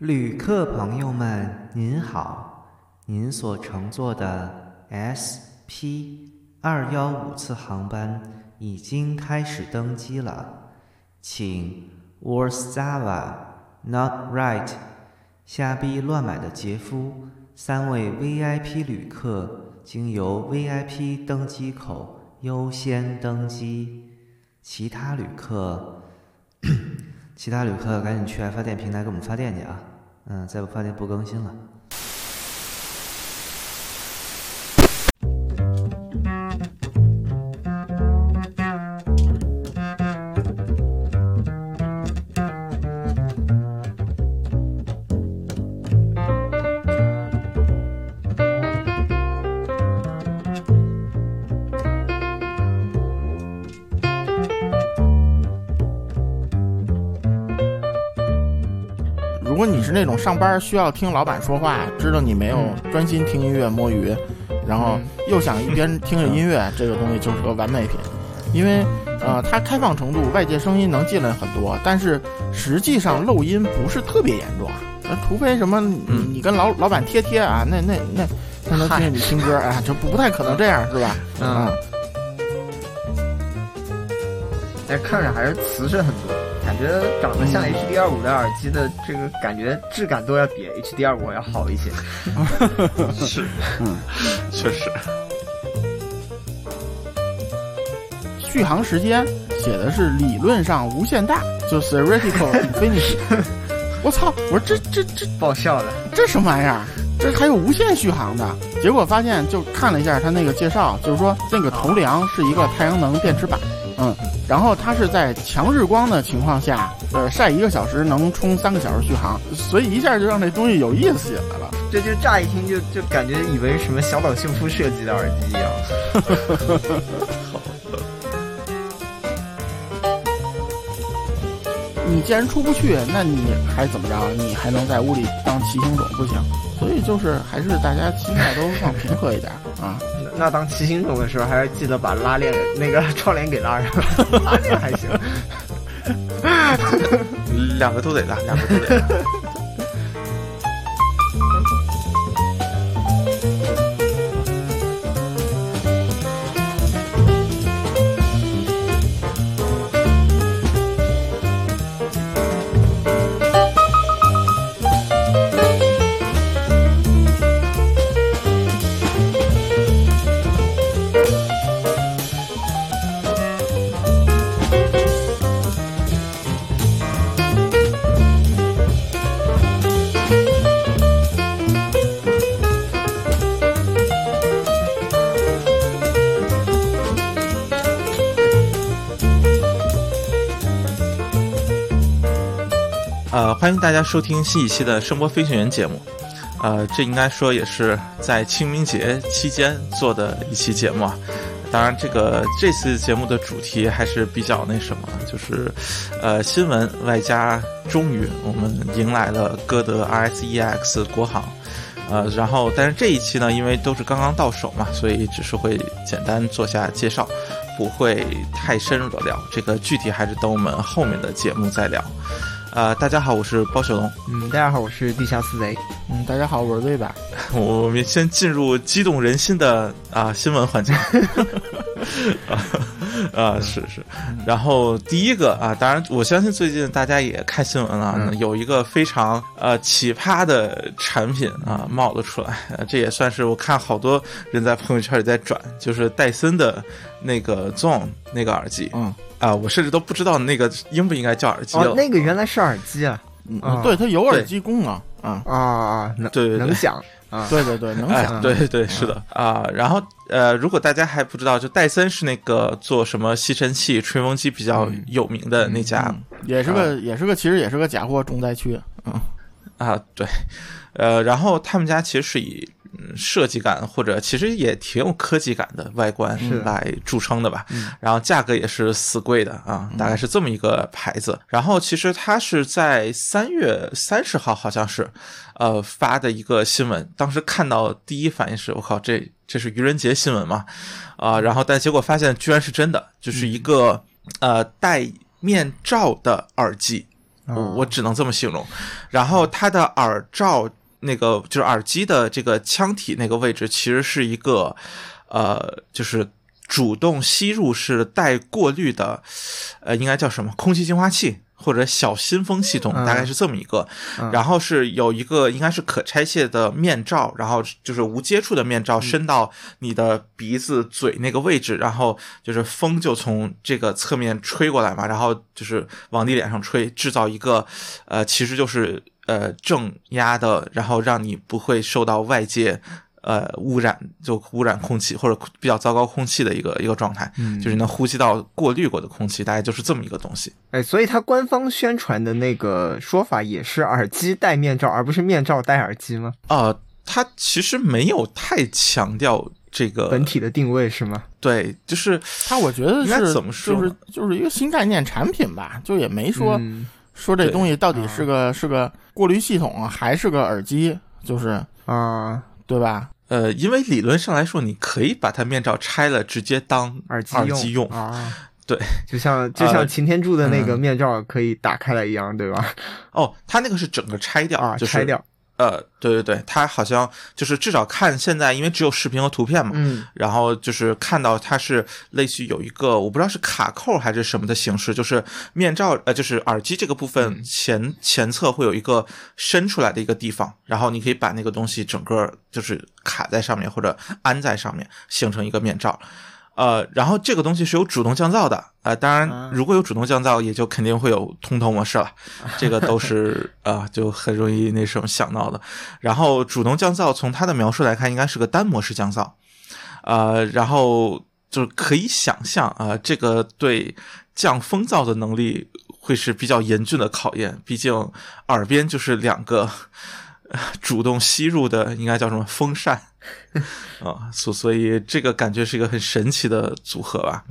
旅客朋友们，您好，您所乘坐的 SP 二幺五次航班已经开始登机了，请 Warsaw Not Right 瞎逼乱买的杰夫三位 VIP 旅客经由 VIP 登机口优先登机，其他旅客，其他旅客赶紧去爱发电平台给我们发电去啊！嗯，再不发电不更新了。上班需要听老板说话，知道你没有专心听音乐摸鱼，然后又想一边听着音乐，这个东西就是个完美品。因为呃，它开放程度，外界声音能进来很多，但是实际上漏音不是特别严重啊。那除非什么你你跟老老板贴贴啊，那那那他能听见你听歌啊，这不不太可能这样是吧？嗯，但看着还是瓷实很多，感觉长得像 HD 二五的耳机的这个感觉质感都要比 HD 二五要好一些。是，嗯，确实。续航时间写的是理论上无限大，就 theoretical infinity。我操！我说这这这 爆笑的，这什么玩意儿？这还有无限续航的？结果发现就看了一下他那个介绍，就是说那个头梁是一个太阳能电池板，嗯，然后它是在强日光的情况下，呃，晒一个小时能充三个小时续航，所以一下就让这东西有意思起来了。这就乍一听就就感觉以为什么小岛秀夫设计的耳机一样。你既然出不去，那你还怎么着？你还能在屋里当骑行种不行？所以就是还是大家心态都放平和一点啊。那 那当骑行种的时候，还是记得把拉链那个窗帘给拉上，拉链还行。两个都得拉，两个都得拉。大家收听新一期的声波飞行员节目。呃，这应该说也是在清明节期间做的一期节目啊。当然，这个这次节目的主题还是比较那什么，就是呃新闻外加终于我们迎来了歌德 RSEX 国行。呃，然后但是这一期呢，因为都是刚刚到手嘛，所以只是会简单做下介绍，不会太深入的聊。这个具体还是等我们后面的节目再聊。呃，大家好，我是包小龙。嗯，大家好，我是地下四贼。嗯，大家好，我是瑞吧。我们先进入激动人心的啊新闻环节。啊啊是是，然后第一个啊，当然我相信最近大家也看新闻了，嗯、有一个非常呃奇葩的产品啊冒了出来，呃、这也算是我看好多人在朋友圈里在转，就是戴森的那个 Zone 那个耳机。嗯。啊，我甚至都不知道那个应不应该叫耳机了。哦，那个原来是耳机啊！嗯，对，它有耳机功能啊啊啊！能对能响啊！对对对，能响。对对是的啊。然后呃，如果大家还不知道，就戴森是那个做什么吸尘器、吹风机比较有名的那家，也是个也是个，其实也是个假货重灾区。嗯啊，对，呃，然后他们家其实是以。嗯，设计感或者其实也挺有科技感的外观来著称的吧，然后价格也是死贵的啊，大概是这么一个牌子。然后其实它是在三月三十号好像是，呃发的一个新闻，当时看到第一反应是我靠，这这是愚人节新闻嘛？啊，然后但结果发现居然是真的，就是一个呃戴面罩的耳机。我只能这么形容。然后它的耳罩那个就是耳机的这个腔体那个位置，其实是一个呃，就是主动吸入式带过滤的，呃，应该叫什么空气净化器。或者小新风系统嗯大概是这么一个，嗯然后是有一个应该是可拆卸的面罩，然后就是无接触的面罩伸到你的鼻子、嘴那个位置，然后就是风就从这个侧面吹过来嘛，然后就是往你脸上吹，制造一个呃，其实就是呃正压的，然后让你不会受到外界。呃，污染就污染空气或者比较糟糕空气的一个一个状态，嗯就是能呼吸到过滤过的空气，大概就是这么一个东西。哎，所以它官方宣传的那个说法也是耳机戴面罩，而不是面罩戴耳机吗？呃，它其实没有太强调这个本体的定位是吗？对，就是它我觉得应该是怎么说就是就是一个新概念产品吧，就也没说、嗯说这东西到底是个、是个过滤系统啊，还是个耳机，就是啊，对吧？呃，因为理论上来说，你可以把它面罩拆了，直接当耳机耳机用。啊，对，就像就像呃擎天柱的那个嗯面罩可以打开来一样，对吧？哦，它那个是整个拆掉，啊，就是拆掉，呃，对对对，它好像就是至少看现在，因为只有视频和图片嘛，嗯然后就是看到它是类似于有一个我不知道是卡扣还是什么的形式，就是面罩呃就是耳机这个部分前、前侧会有一个伸出来的一个地方，然后你可以把那个东西整个就是卡在上面或者安在上面，形成一个面罩。呃，然后这个东西是有主动降噪的，呃，当然啊如果有主动降噪，也就肯定会有通透模式了，这个都是啊、就很容易那什么想到的。然后主动降噪从它的描述来看，应该是个单模式降噪，呃，然后就是可以想象啊、这个对降风噪的能力会是比较严峻的考验，毕竟耳边就是两个。呃主动吸入的应该叫什么风扇 啊，所所以这个感觉是一个很神奇的组合吧。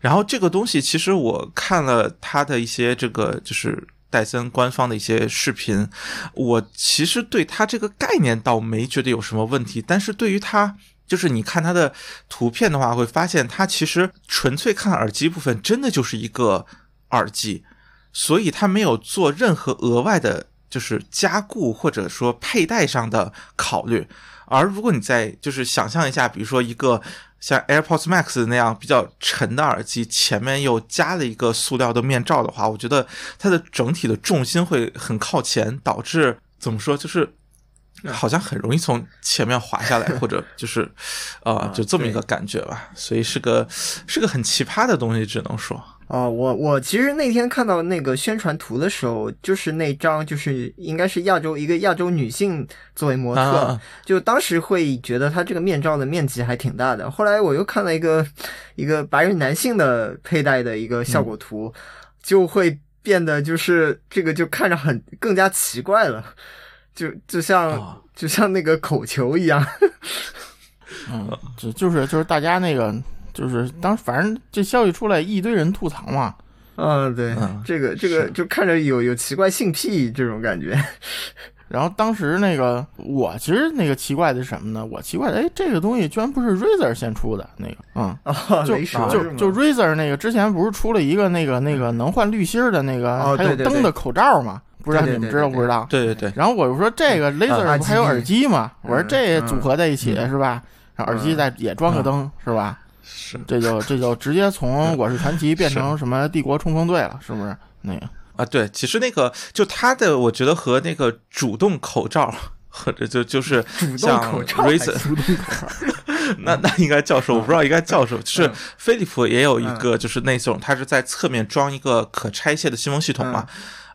然后这个东西其实我看了它的一些这个就是戴森官方的一些视频，我其实对它这个概念倒没觉得有什么问题，但是对于它。就是你看它的图片的话，会发现它其实纯粹看耳机部分，真的就是一个耳机，所以它没有做任何额外的，就是加固或者说佩戴上的考虑。而如果你在就是想象一下，比如说一个像 AirPods Max 那样比较沉的耳机，前面又加了一个塑料的面罩的话，我觉得它的整体的重心会很靠前，导致怎么说就是。好像很容易从前面滑下来，或者 就是，呃，就这么一个感觉吧。所以是个是个很奇葩的东西，只能说。哦，我我其实那天看到那个宣传图的时候，就是那张就是应该是亚洲一个亚洲女性作为模特，啊就当时会觉得她这个面罩的面积还挺大的。后来我又看了一个一个白人男性的佩戴的一个效果图，就会变得就是这个就看着很更加奇怪了，就就像、啊就像那个口球一样。嗯，就就是就是大家那个就是当反正这消息出来，一堆人吐槽嘛。嗯，对，嗯这个这个就看着有有奇怪性癖这种感觉。然后当时那个我其实那个奇怪的是什么呢？我奇怪的，哎，这个东西居然不是 Razer 先出的那个，嗯，哦，就雷蛇就就 Razer 那个之前不是出了一个那个那个能换滤芯儿的那个，还有灯的口罩嘛？不知道你们知道不知道？对对对，然后我就说这个 Razer 不还有耳机嘛？我说这组合在一起是吧？然后耳机再也装个灯是吧？是这就这就直接从我是传奇变成什么帝国冲锋队了，是不是？那个啊，对，其实那个就他的，我觉得和那个主动口罩。或者就就是主动像口罩还 Razer，主动口罩，那那应该叫什么？我不知道应该叫什么。就是嗯飞利浦也有一个，就是那种它是在侧面装一个可拆卸的新风系统嘛。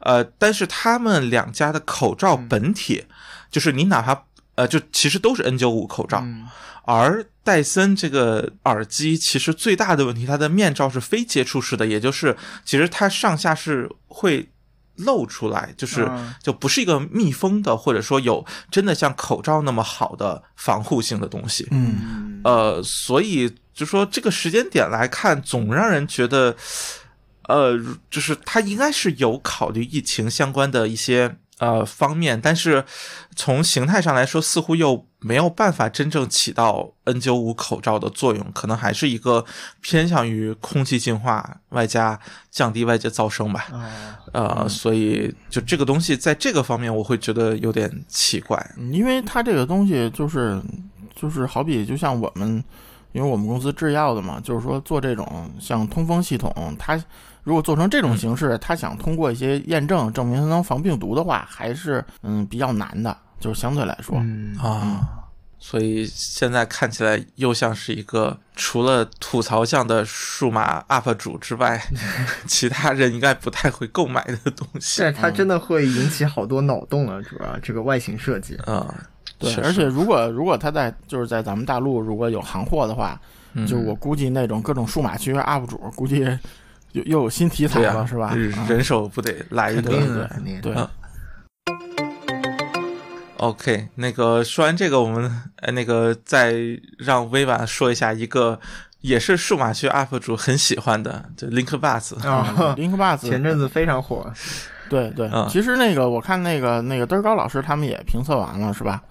呃，但是他们两家的口罩本体，就是你哪怕呃，就其实都是 N 9 5口罩，嗯而戴森这个耳机其实最大的问题，它的面罩是非接触式的，也就是其实它上下是会露出来，就是嗯就不是一个密封的，或者说有真的像口罩那么好的防护性的东西。嗯，呃，所以就说这个时间点来看，总让人觉得，呃，就是它应该是有考虑疫情相关的一些呃方面，但是从形态上来说，似乎又没有办法真正起到 N95 口罩的作用，可能还是一个偏向于空气净化外加降低外界噪声吧。呃，所以就这个东西在这个方面，我会觉得有点奇怪。因为它这个东西就是就是好比就像我们，因为我们公司制药的嘛，就是说做这种像通风系统，它如果做成这种形式，它想通过一些验证证明它能防病毒的话，还是嗯比较难的。就是相对来说啊，所以现在看起来又像是一个除了吐槽向的数码 UP 主之外，其他人应该不太会购买的东西。但是它真的会引起好多脑洞啊！主要这个外形设计啊，对，而且如果如果它在就是在咱们大陆如果有行货的话，就我估计那种各种数码区 UP 主估计又又有新题材了，是吧？人手不得来一个？对对。OK，那个说完这个，我们呃那个再让微婉说一下一个也是数码区 UP 主很喜欢的，就 Link Bus 啊，Link Bus 前阵子非常火。对 对，其实那个我看那个那个嘚儿高老师他们也评测完了，是吧？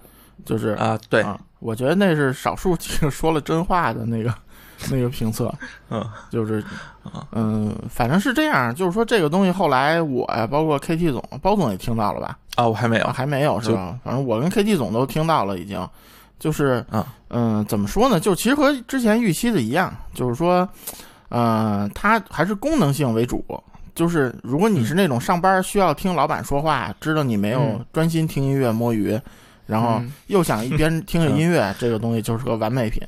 就是啊，对，我觉得那是少数几个说了真话的那个那个评测，嗯，就是嗯，反正是这样，就是说这个东西后来我呀，包括 KT 总包总也听到了吧。啊，我还没有，还没有是吧？反正我跟 KT 总都听到了，已经，就是，嗯嗯怎么说呢？就其实和之前预期的一样，就是说，嗯，它还是功能性为主。就是如果你是那种上班需要听老板说话，知道你没有专心听音乐摸鱼，然后又想一边听着音乐，这个东西就是个完美品。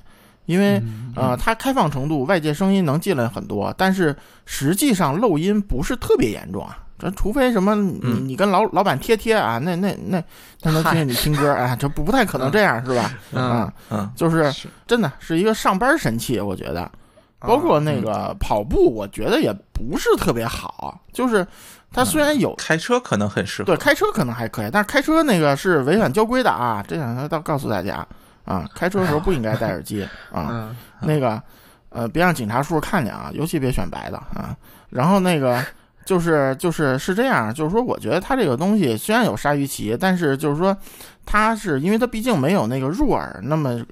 因为，呃，它开放程度，外界声音能进来很多，但是实际上漏音不是特别严重啊。这除非什么，你你跟老老板贴贴啊，那那那他能听见你听歌啊，这不不太可能这样是吧？嗯嗯，就是真的是一个上班神器，我觉得。包括那个跑步，我觉得也不是特别好。就是它虽然有开车可能很适合，对开车可能还可以，但是开车那个是违反交规的啊！这两天要告诉大家啊，开车的时候不应该戴耳机 啊。那个呃，别让警察叔叔看见啊，尤其别选白的啊。然后那个。就是就是是这样，就是说，我觉得它这个东西虽然有鲨鱼鳍，但是就是说，它是因为它毕竟没有那个入耳那么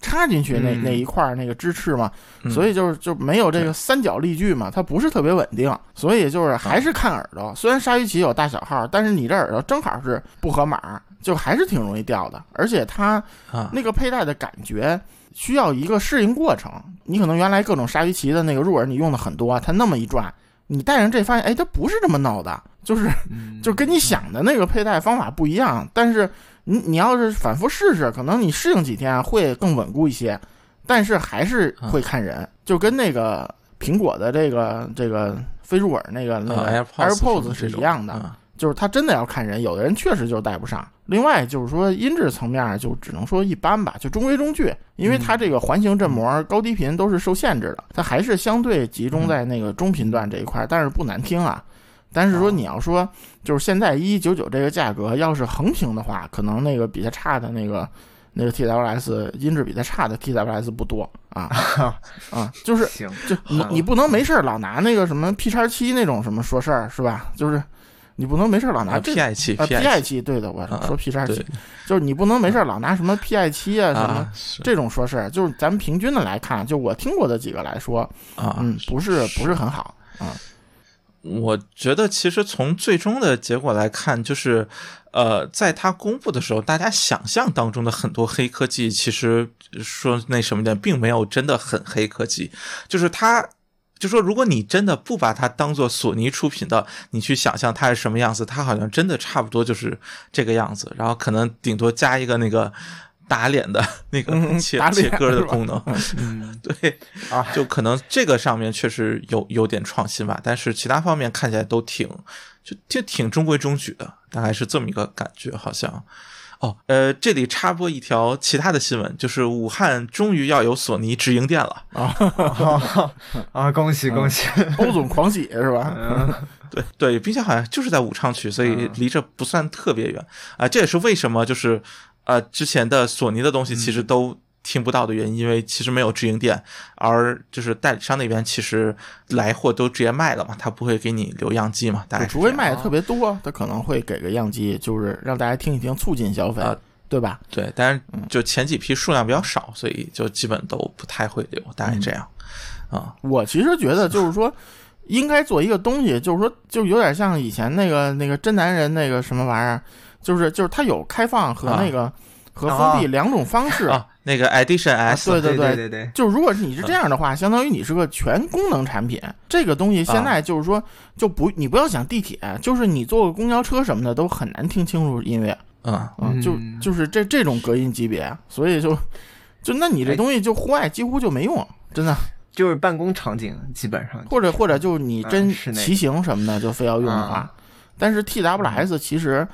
插进去那那一块那个支翅嘛，所以就是就没有这个三角力矩嘛，它不是特别稳定，所以就是还是看耳朵。虽然鲨鱼鳍有大小号，但是你这耳朵正好是不合码，就还是挺容易掉的。而且它那个佩戴的感觉需要一个适应过程，你可能原来各种鲨鱼鳍的那个入耳你用的很多，它那么一转。你戴上这发现，哎，它不是这么闹的，就是，就跟你想的那个佩戴方法不一样。但是你你要是反复试试，可能你适应几天会更稳固一些。但是还是会看人，就跟那个苹果的这个这个非入耳那个那个 AirPods 是一样的。就是他真的要看人，有的人确实就是带不上。另外就是说音质层面就只能说一般吧，就中规中矩。因为它这个环形振膜高低频都是受限制的，它还是相对集中在那个中频段这一块，但是不难听啊。但是说你要说就是现在一一九九这个价格要是横屏的话，可能那个比它差的那个那个 TWS 音质比它差的 TWS 不多啊 啊，就是就你你不能没事老拿那个什么 P 叉七那种什么说事儿是吧？就是。你不能没事老拿 P I 七啊 P I 七，对的，我说 P 叉七，就是你不能没事老拿什么 P I 七啊什么这种说事儿，就是咱们平均的来看，就我听过的几个来说啊，嗯，不是不是很好啊。我觉得其实从最终的结果来看，就是呃，在它公布的时候，大家想象当中的很多黑科技，其实说那什么点，并没有真的很黑科技，就是它。就说，如果你真的不把它当做索尼出品的，你去想象它是什么样子，它好像真的差不多就是这个样子。然后可能顶多加一个那个打脸的那个 切切歌的功能。嗯，对啊，就可能这个上面确实有有点创新吧，但是其他方面看起来都挺就就挺中规中矩的，大概是这么一个感觉，好像。哦，呃，这里插播一条其他的新闻，就是武汉终于要有索尼直营店了啊！啊，恭喜恭喜，欧总狂喜是吧？嗯 对对，并且好像就是在武昌区，所以离这不算特别远啊。这也是为什么就是呃，之前的索尼的东西其实都。听不到的原因，因为其实没有直营店，而就是代理商那边其实来货都直接卖了嘛，他不会给你留样机嘛。大概除非卖的特别多，他可能会给个样机，就是让大家听一听，促进消费。对吧？对，但是就前几批数量比较少，所以就基本都不太会留，大概这样。啊，我其实觉得就是说，应该做一个东西，就是说，就有点像以前那个那个真男人那个什么玩意儿，就是就是他有开放和那个、和封闭两种方式。啊，那个 Edition S，、对对对对对，就如果你是这样的话，相当于你是个全功能产品。这个东西现在就是说，就不你不要想地铁，就是你坐个公交车什么的都很难听清楚音乐。嗯嗯，就就是这这种隔音级别，所以就就那你这东西就户外几乎就没用，真的。就是办公场景基本上，或者或者就是你真骑行什么的，就非要用的话，但是 TWS 其实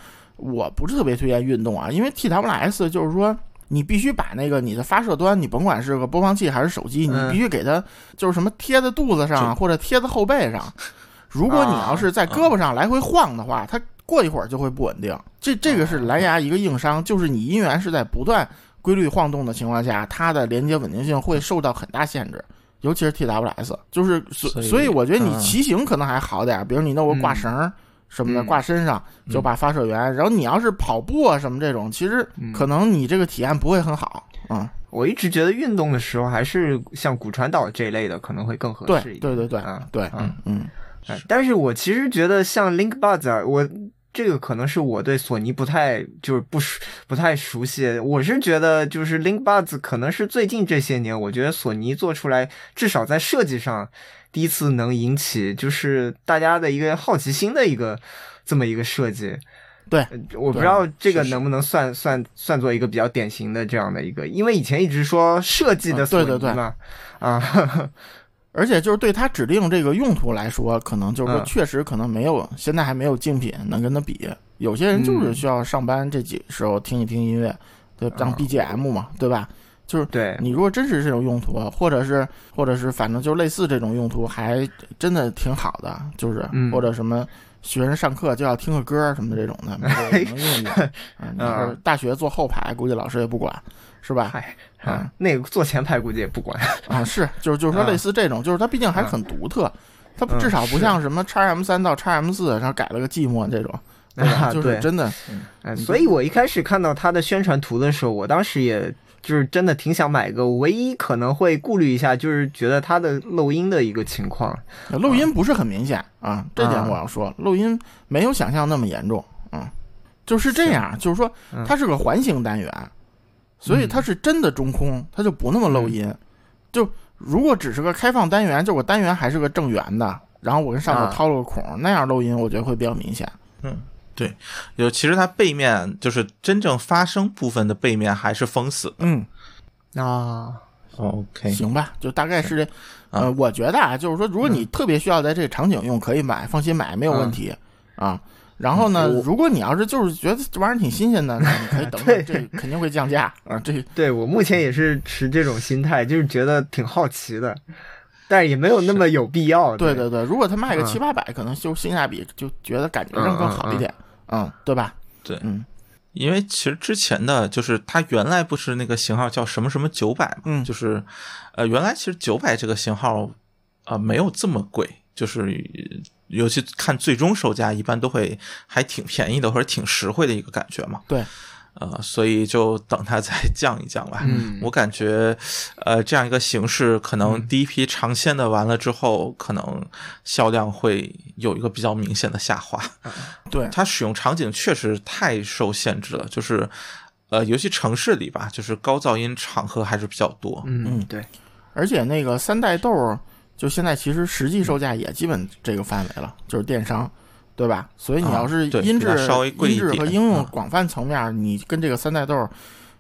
我不是特别推荐运动啊，因为 TWS 就是说你必须把那个你的发射端，你甭管是个播放器还是手机，你必须给它就是什么贴在肚子上或者贴在后背上。如果你要是在胳膊上来回晃的话，它过一会儿就会不稳定。这这个是蓝牙一个硬伤，就是你音源是在不断规律晃动的情况下，它的连接稳定性会受到很大限制。尤其是 TWS，就是所所以我觉得你骑行可能还好点，比如你弄个挂绳什么的挂身上，就把发射源。然后你要是跑步啊什么这种，其实可能你这个体验不会很好啊。我一直觉得运动的时候还是像骨传导这一类的可能会更合适一点。对对对对啊，对，嗯嗯。但是我其实觉得像 Link Buds，我。这个可能是我对索尼不太就是不熟不太熟悉，我是觉得就是 Link Buds 可能是最近这些年，我觉得索尼做出来至少在设计上第一次能引起就是大家的一个好奇心的一个这么一个设计。对，我不知道这个能不能算算算作一个比较典型的这样的一个，因为以前一直说设计的索尼嘛，啊。而且就是对它指定这个用途来说，可能就是说确实可能没有，现在还没有竞品能跟它比。有些人就是需要上班这几时候听一听音乐，对，当 BGM 嘛，对吧？就是对你如果真是这种用途，或者是或者是反正就类似这种用途，还真的挺好的。就是或者什么学生上课就要听个歌什么的这种的，能用用。嗯，大学坐后排，估计老师也不管。是吧？嗨，啊，那个坐前排估计也不管啊。是，就是就是说类似这种，就是它毕竟还是很独特，它至少不像什么叉 M 三到叉 M 四，然后改了个寂寞这种，啊，就是真的。哎，所以我一开始看到它的宣传图的时候，我当时也就是真的挺想买一个，唯一可能会顾虑一下，就是觉得它的漏音的一个情况。漏音不是很明显啊，这点我要说，漏音没有想象那么严重。嗯，就是这样，就是说它是个环形单元。所以它是真的中空，它就不那么漏音。就如果只是个开放单元，就我单元还是个正圆的，然后我跟上头掏了个孔，那样漏音我觉得会比较明显。嗯，对，有其实它背面就是真正发声部分的背面还是封死。嗯，啊，OK，行吧，就大概是这。呃，我觉得啊，就是说，如果你特别需要在这个场景用，可以买，放心买，没有问题啊。然后呢？如果你要是就是觉得这玩意儿挺新鲜的，那你可以 等等，这肯定会降价啊！这对我目前也是持这种心态，就是觉得挺好奇的，但是也没有那么有必要。对对对，如果他卖个七八百，可能就性价比就觉得感觉上更好一点，嗯，对吧？对，嗯，因为其实之前的就是它原来不是那个型号叫什么什么九百嘛，嗯，就是呃，原来其实九百这个型号啊没有这么贵，就是。尤其看最终售价，一般都会还挺便宜的，或者挺实惠的一个感觉嘛。对，呃，所以就等它再 降一降吧。嗯，我感觉，呃，这样一个形式，可能第一批尝鲜的完了之后，可能销量会有一个比较明显的下滑。对，它使用场景确实太受限制了，就是呃，尤其城市里吧，就是高噪音场合还是比较多。嗯，对，而且那个三代豆。就现在，其实实际售价也基本这个范围了，就是电商，对吧？所以你要是音质、啊、稍微音质和应用广泛层面，你跟这个三代豆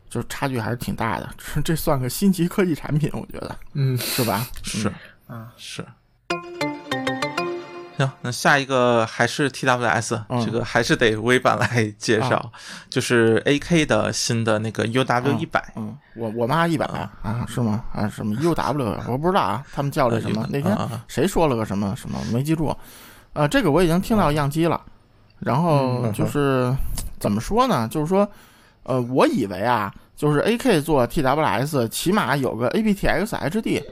就差距还是挺大的。这算个新奇科技产品，我觉得，嗯，是吧？是，啊，是。行，那下一个还是 TWS，这个还是得微版来介绍，就是 AK 的新的那个 UW 一百。嗯，我我妈一百啊，是吗？啊，什么 UW？我不知道啊，他们叫的什么？那天谁说了个什么什么？没记住。呃，这个我已经听到样机了。然后就是怎么说呢？就是说，呃，我以为啊，就是 AK 做 TWS，起码有个 aptX HD。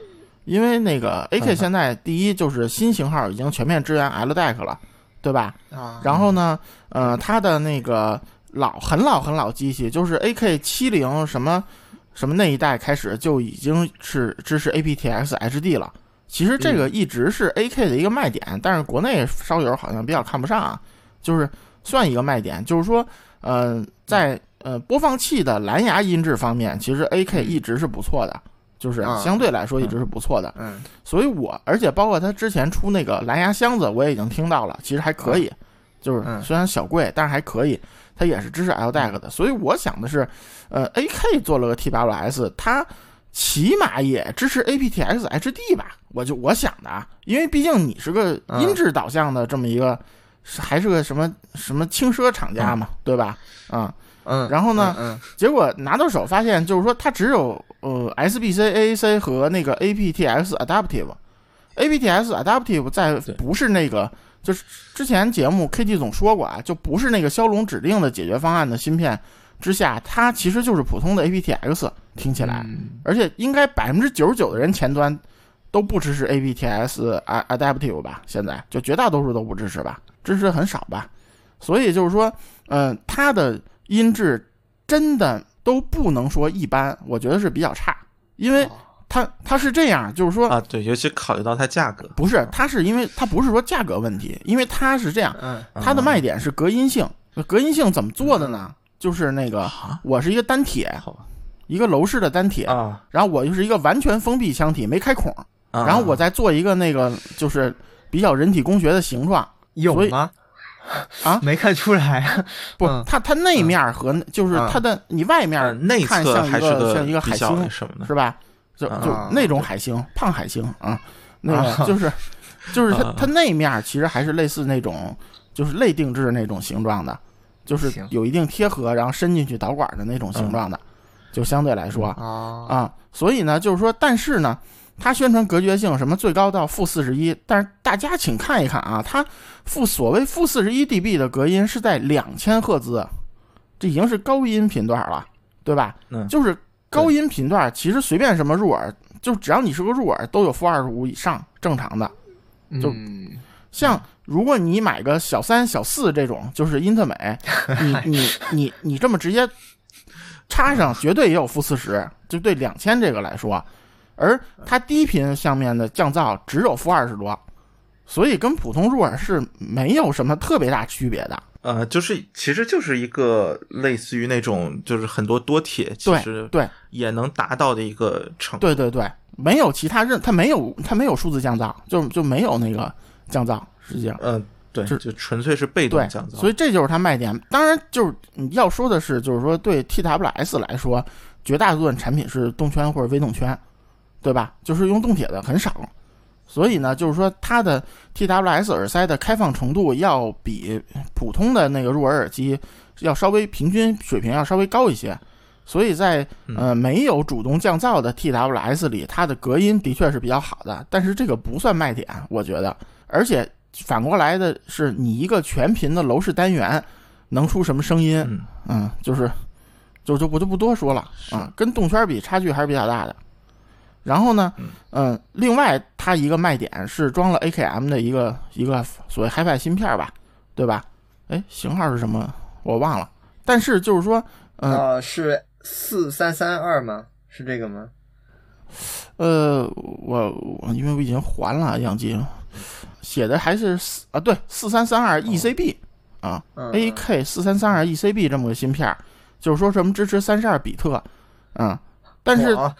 因为那个 AK 现在第一就是新型号已经全面支援 LDAC 了，对吧？啊。然后呢，呃，它的那个老很老很老机器，就是 AK 七零什么什么那一代开始就已经是支持 aptX HD 了。其实这个一直是 AK 的一个卖点，但是国内烧友好像比较看不上啊，就是算一个卖点，就是说，呃，在呃播放器的蓝牙音质方面，其实 AK 一直是不错的，就是啊相对来说一直是不错的。嗯。所以我而且包括他之前出那个蓝牙箱子，我也已经听到了，其实还可以，就是嗯。虽然小贵，但是还可以，它也是支持 LDAC 的。所以我想的是，呃，AK 做了个 TWS，它起码也支持 aptX HD 吧？我就我想的啊，因为毕竟你是个音质导向的这么一个，是还是个什么什么轻奢厂家嘛，对吧？啊、嗯，然后呢嗯结果拿到手发现，就是说它只有呃 SBC、AAC 和那个 aptX Adaptive。aptX Adaptive 在不是那个，就是之前节目 KT 总说过啊，就不是那个骁龙指定的解决方案的芯片之下，它其实就是普通的 aptX，听起来，嗯而且应该百分之九十九的人前端都不支持 aptX Adaptive 吧？现在就绝大多数都不支持吧，支持的很少吧。所以就是说，嗯、它的音质真的都不能说一般，我觉得是比较差，因为它它是这样，就是说。啊，对，尤其考虑到它价格，不是，它是因为它不是说价格问题，因为它是这样，嗯它的卖点是隔音性。隔音性怎么做的呢？就是那个，我是一个单铁，一个楼式的单铁，啊，然后我就是一个完全封闭腔体，没开孔，啊。然后我再做一个那个就是比较人体工学的形状。有吗？啊？没看出来。不嗯，它它内面和就是嗯。它的你外呃面内看像一侧还是个像一个海星什么的，是吧？就啊。就那种海星，胖海星啊，那啊。个就是就是它啊。它那面其实还是类似那种就是类定制那种形状的，就是有一定贴合，然后伸进去导管的那种形状的，就相对来说啊啊，所以呢，就是说，但是呢，它宣传隔绝性什么最高到负四十一，但是大家请看一看啊，它负所谓负四十一 dB 的隔音是在两千赫兹，这已经是高音频段了，对吧？嗯就是高音频段，其实随便什么入耳，就只要你是个入耳，都有负二十五以上正常的。就嗯像如果你买个小三、小四这种，就是英特美，你你你你这么直接插上，绝对也有负四十，就对两千这个来说，而它低频上面的降噪只有负二十多，所以跟普通入耳是没有什么特别大区别的。呃，就是其实就是一个类似于那种就是很多多铁其实对也能达到的一个程度。对对对，没有其他任，它没有它没有数字降噪，就就没有那个降噪，实际上。嗯，对，是就纯粹是被动降噪。，所以这就是它卖点。当然，就是你要说的是，就是说对 TWS 来说，绝大部分产品是动圈或者微动圈，对吧？就是用动铁的很少。所以呢，就是说它的 TWS 耳塞的开放程度要比普通的那个入耳耳机要稍微平均水平要稍微高一些。所以在呃没有主动降噪的 TWS 里，它的隔音的确是比较好的，但是这个不算卖点，我觉得。而且反过来的是，你一个全频的楼市单元能出什么声音？嗯嗯，就是，就就我就不多说了啊，跟动圈比差距还是比较大的。然后呢，嗯、另外它一个卖点是装了 AKM 的一个一个所谓 HiFi 芯片吧，对吧？哎，型号是什么我忘了，但是就是说，嗯、呃，是四三三二吗？是这个吗？呃，我我因为我已经还了样机，写的还是四啊，对，四三三二 ECB 啊嗯，AK 四三三二 ECB 这么个芯片儿，就是说什么支持三十二比特，啊，但是啊，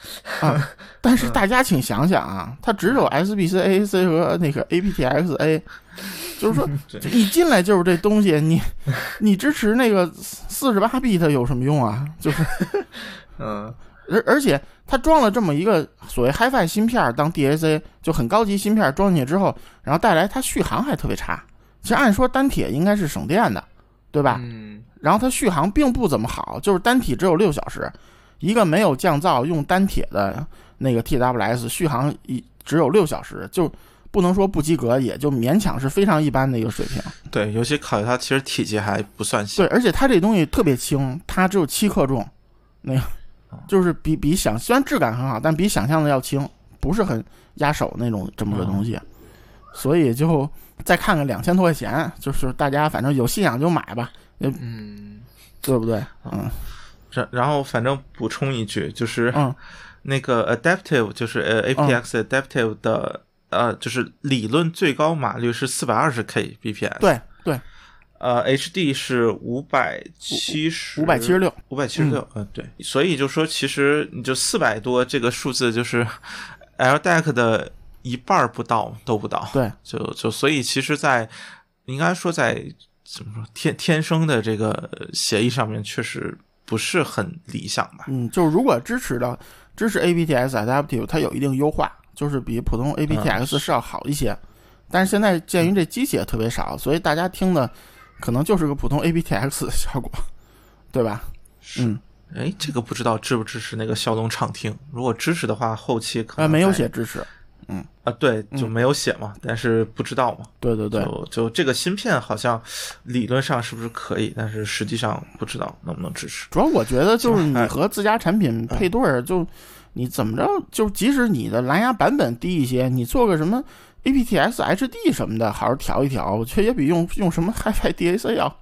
但是大家请想想啊，它只有 SBC、AAC 和那个 aptX-A，就是说一进来就是这东西，你 你支持那个四十八 bit 有什么用啊？就是 嗯而而且它装了这么一个所谓 HiFi 芯片儿当 DAC，就很高级芯片儿装进去之后，然后带来它续航还特别差。其实按说单铁应该是省电的，对吧？嗯然后它续航并不怎么好，就是单体只有六小时，一个没有降噪用单铁的那个 TWS 续航一只有六小时，就不能说不及格，也就勉强是非常一般的一个水平。对，尤其考虑它其实体积还不算小对，。而且它这东西特别轻，它只有七克重，那个就是比比想虽然质感很好，但比想象的要轻，不是很压手那种这么个东西。所以就再看看两千多块钱，就是大家反正有信仰就买吧，嗯，对不对？嗯。然然后反正补充一句，就是嗯。那个 adaptive，就是呃 aptX adaptive 的呃，就是理论最高码率是四百二十 K bps，，对对，呃 HD 是五百七十五百七十六，五百七十六，嗯，对，所以就说其实你就四百多这个数字，就是 LDAC 的一半儿不到都不到，对，就就所以其实在，应该说在怎么说天天生的这个协议上面确实不是很理想吧，嗯，就是如果支持的支持 aptX adaptive，它有一定优化，就是比普通嗯。aptX 是要好一些。但是现在鉴于这机器也特别少，所以大家听的可能就是个普通 aptX 的效果，对吧？嗯，哎，这个不知道支不支持那个骁龙畅听，如果支持的话，后期可啊，没有写支持。嗯啊，对，就没有写嘛，但是不知道嘛。对对对，就就这个芯片好像理论上是不是可以，但是实际上不知道能不能支持。主要我觉得就是你哎和自家产品配对儿，就你怎么着，就即使你的蓝牙版本低一些，你做个什么 aptX HD 什么的，好好调一调，我觉得也比用用什么 HiFi DAC 要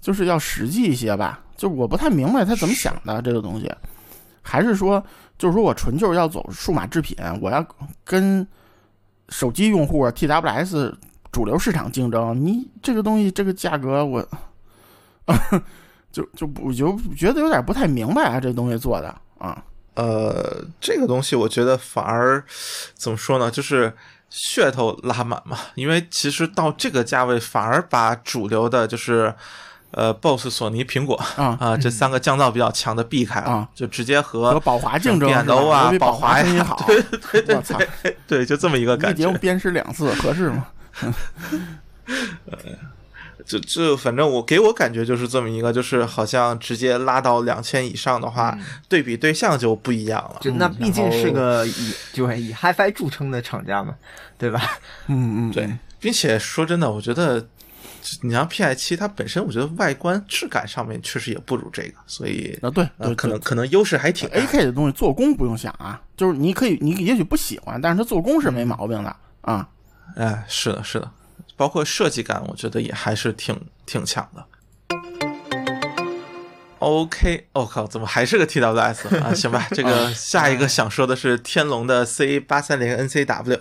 就是要实际一些吧。就我不太明白他怎么想的这个东西，还是说就是说我纯就是要走数码制品，我要跟手机用户 TWS 主流市场竞争，你这个东西这个价格我。就就不就觉得有点不太明白啊，这东西做的啊，呃，这个东西我觉得反而怎么说呢，就是噱头拉满嘛。因为其实到这个价位，反而把主流的就是呃，BOSS、索尼、苹果啊啊这三个降噪比较强的避开了，啊就直接和和宝华竞争扁头啊宝宝华呀声音好，对对对我操，对，就这么一个感觉节目。鞭尸两次合适吗？就就反正我给我感觉就是这么一个，就是好像直接拉到两千以上的话，对比对象就不一样了。就那毕竟是个以就是以 HiFi 著称的厂家嘛，对吧？嗯嗯，对，并且说真的，我觉得你像 PI 七，它本身我觉得外观质感上面确实也不如这个，所以啊对可能可能优势还挺大 A K 的东西做工不用想啊，就是你可以你也许不喜欢，但是它做工是没毛病的啊。哎，是的，是的，包括设计感，我觉得也还是挺挺强的。OK，我、靠，怎么还是个 TWS 啊？行吧，这个下一个想说的是天龙的 C 八三零 NCW，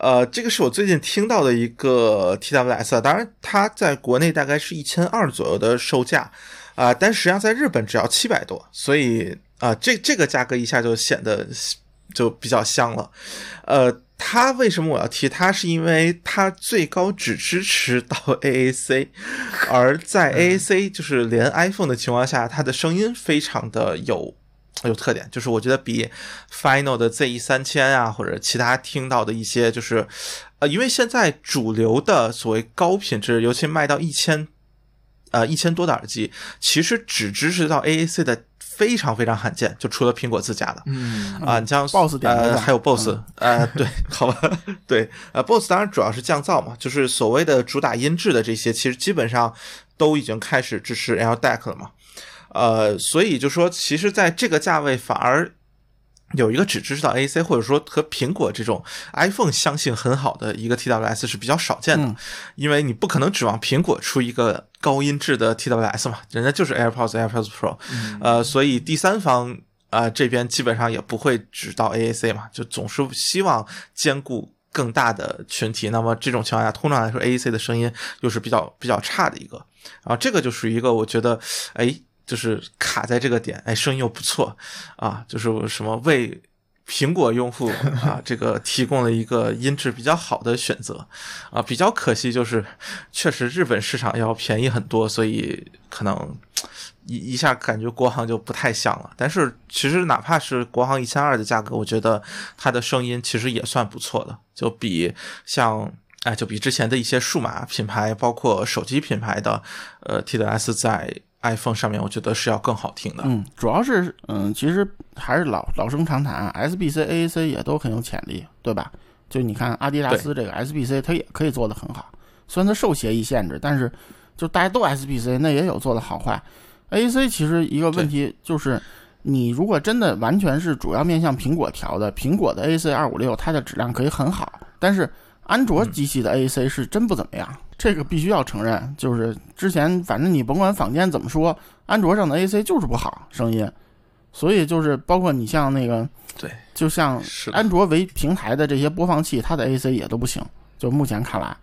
呃，这个是我最近听到的一个 TWS，啊当然它在国内大概是一千二左右的售价啊、但实际上在日本只要七百多，所以啊、这这个价格一下就显得就比较香了，呃。它为什么我要提它？是因为它最高只支持到 AAC，而在 AAC 就是连 iPhone 的情况下，它的声音非常的有有特点，就是我觉得比 Final 的 ZE 三千啊，或者其他听到的一些，就是呃，因为现在主流的所谓高品质，尤其卖到一千呃一千多的耳机，其实只支持到 AAC 的非常非常罕见，就除了苹果自家的。嗯啊，你像 BOSS 呃还有 BOSS，、呃，对，好吧，对，呃，BOSS 当然主要是降噪嘛，就是所谓的主打音质的这些，其实基本上都已经开始支持 LDAC 了嘛，呃，所以就说，其实在这个价位反而。有一个只支持到 AC，或者说和苹果这种 iPhone 相性很好的一个 TWS 是比较少见的，嗯因为你不可能指望苹果出一个高音质的 TWS 嘛，人家就是 AirPods、AirPods Pro，、呃，所以第三方啊、呃这边基本上也不会指到 AAC 嘛，就总是希望兼顾更大的群体。那么这种情况下，通常来说 AAC 的声音又是比较比较差的一个，然后这个就属于一个我觉得，哎，就是卡在这个点，哎，声音又不错啊，就是什么为。苹果用户 啊，这个提供了一个音质比较好的选择，啊，比较可惜就是，确实日本市场要便宜很多，所以可能一一下感觉国行就不太像了。但是其实哪怕是国行一千二的价格，我觉得它的声音其实也算不错的，就比像哎，就比之前的一些数码品牌，包括手机品牌的呃 TWS 在 iPhone 上面，我觉得是要更好听的。嗯，主要是嗯，其实还是老老生常谈，SBC、AAC 也都很有潜力，对吧？就你看阿迪达斯这个 SBC，它也可以做得很好，虽然它受协议限制，但是就大家都 SBC，那也有做的好坏。AAC 其实一个问题就是，你如果真的完全是主要面向苹果调的，苹果的 AAC 二五六它的质量可以很好，但是安卓机器的 AAC 是真不怎么样，这个必须要承认。就是之前反正你甭管坊间怎么说，安卓上的 AAC 就是不好声音，所以就是包括你像那个，对，就像是安卓为平台的这些播放器，它的 AAC 也都不行。就目前看来，